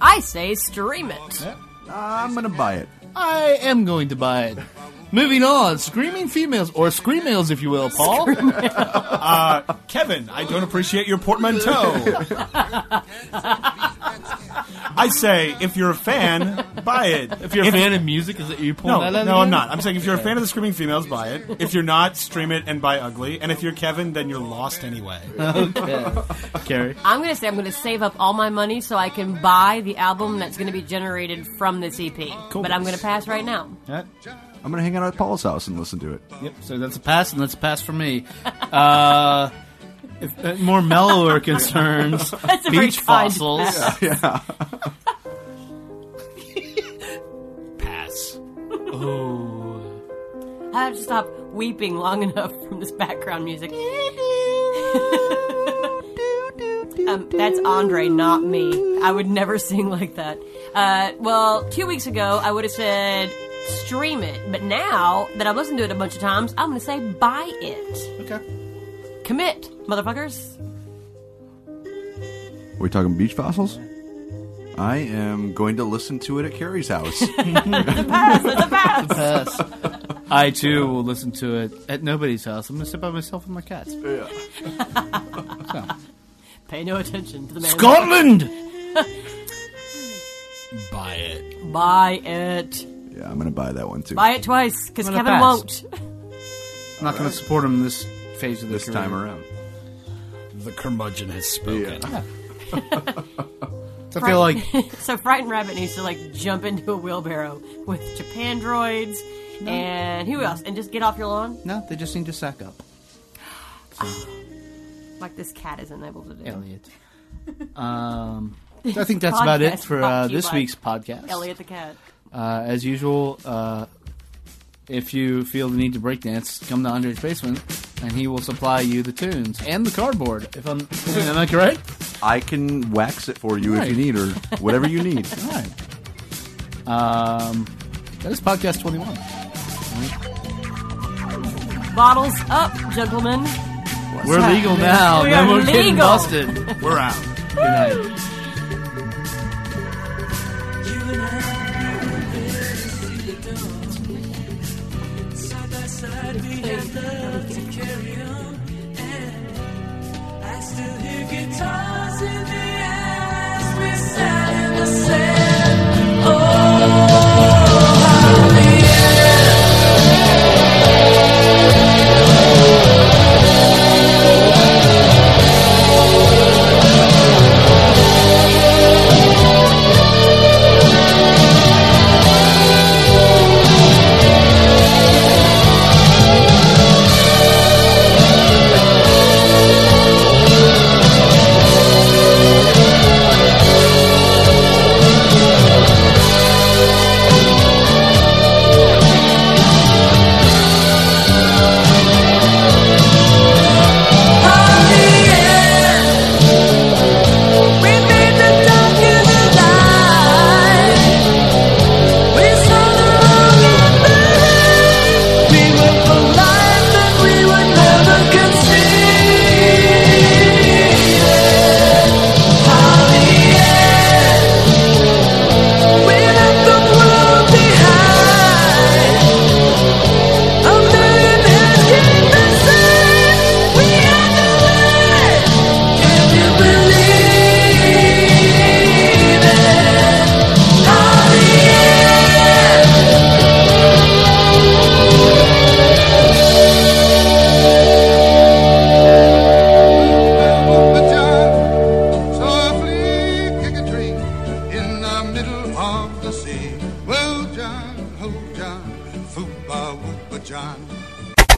I say stream it. Uh, I'm gonna buy it. I am going to buy it. Moving on, screaming females or screamales, if you will, Paul. Uh, Kevin, I don't appreciate your portmanteau. I say, if you're a fan, buy it. If you're a fan of music, is it you pulling No, that out? no, I'm not. I'm saying if you're a fan of the Screaming Females, buy it. If you're not, stream it and buy Ugly. And if you're Kevin, then you're lost anyway. Okay. Carrie. I'm going to say I'm going to save up all my money so I can buy the album that's going to be generated from this EP. Cool. But I'm going to pass right now. Alright. I'm gonna hang out at Paul's house and listen to it. Yep. So that's a pass, and that's a pass for me. Uh, if, uh, more mellower concerns. That's a very beach kind fossils. pass. Oh. I have to stop weeping long enough from this background music. um, that's Andre, not me. I would never sing like that. Uh, well, two weeks ago, I would have said stream it, but now that I've listened to it a bunch of times, I'm going to say buy it. Okay. Commit, motherfuckers. Are we talking beach fossils? I am going to listen to it at Carrie's house. Pass, it's a pass. Pass. I too will listen to it at nobody's house. I'm gonna sit by myself with my cats. Pay no attention to the man. Scotland. Buy it. Buy it. Yeah, I'm gonna buy that one too. Buy it twice because I'm gonna Kevin pass. won't. I'm not going to support him this phase of the this career. time around. The curmudgeon has spoken. So I feel like so Frightened Rabbit needs to like jump into a wheelbarrow with Japandroids and who else? And just get off your lawn no, they just need to sack up. like this cat isn't able to do. Elliot. Um, I think that's about it Podcast for brought uh, to you this by week's podcast. Elliot the cat. Uh, as usual, uh, if you feel the need to breakdance, come to Andre's basement, and he will supply you the tunes and the cardboard. If I'm, am I correct? I can wax it for you Right. if you need, or whatever you need. All right. Um, that is podcast twenty-one. Bottles up, gentlemen. We're legal now. We no are more getting legal. busted. We're out. Good night. Softly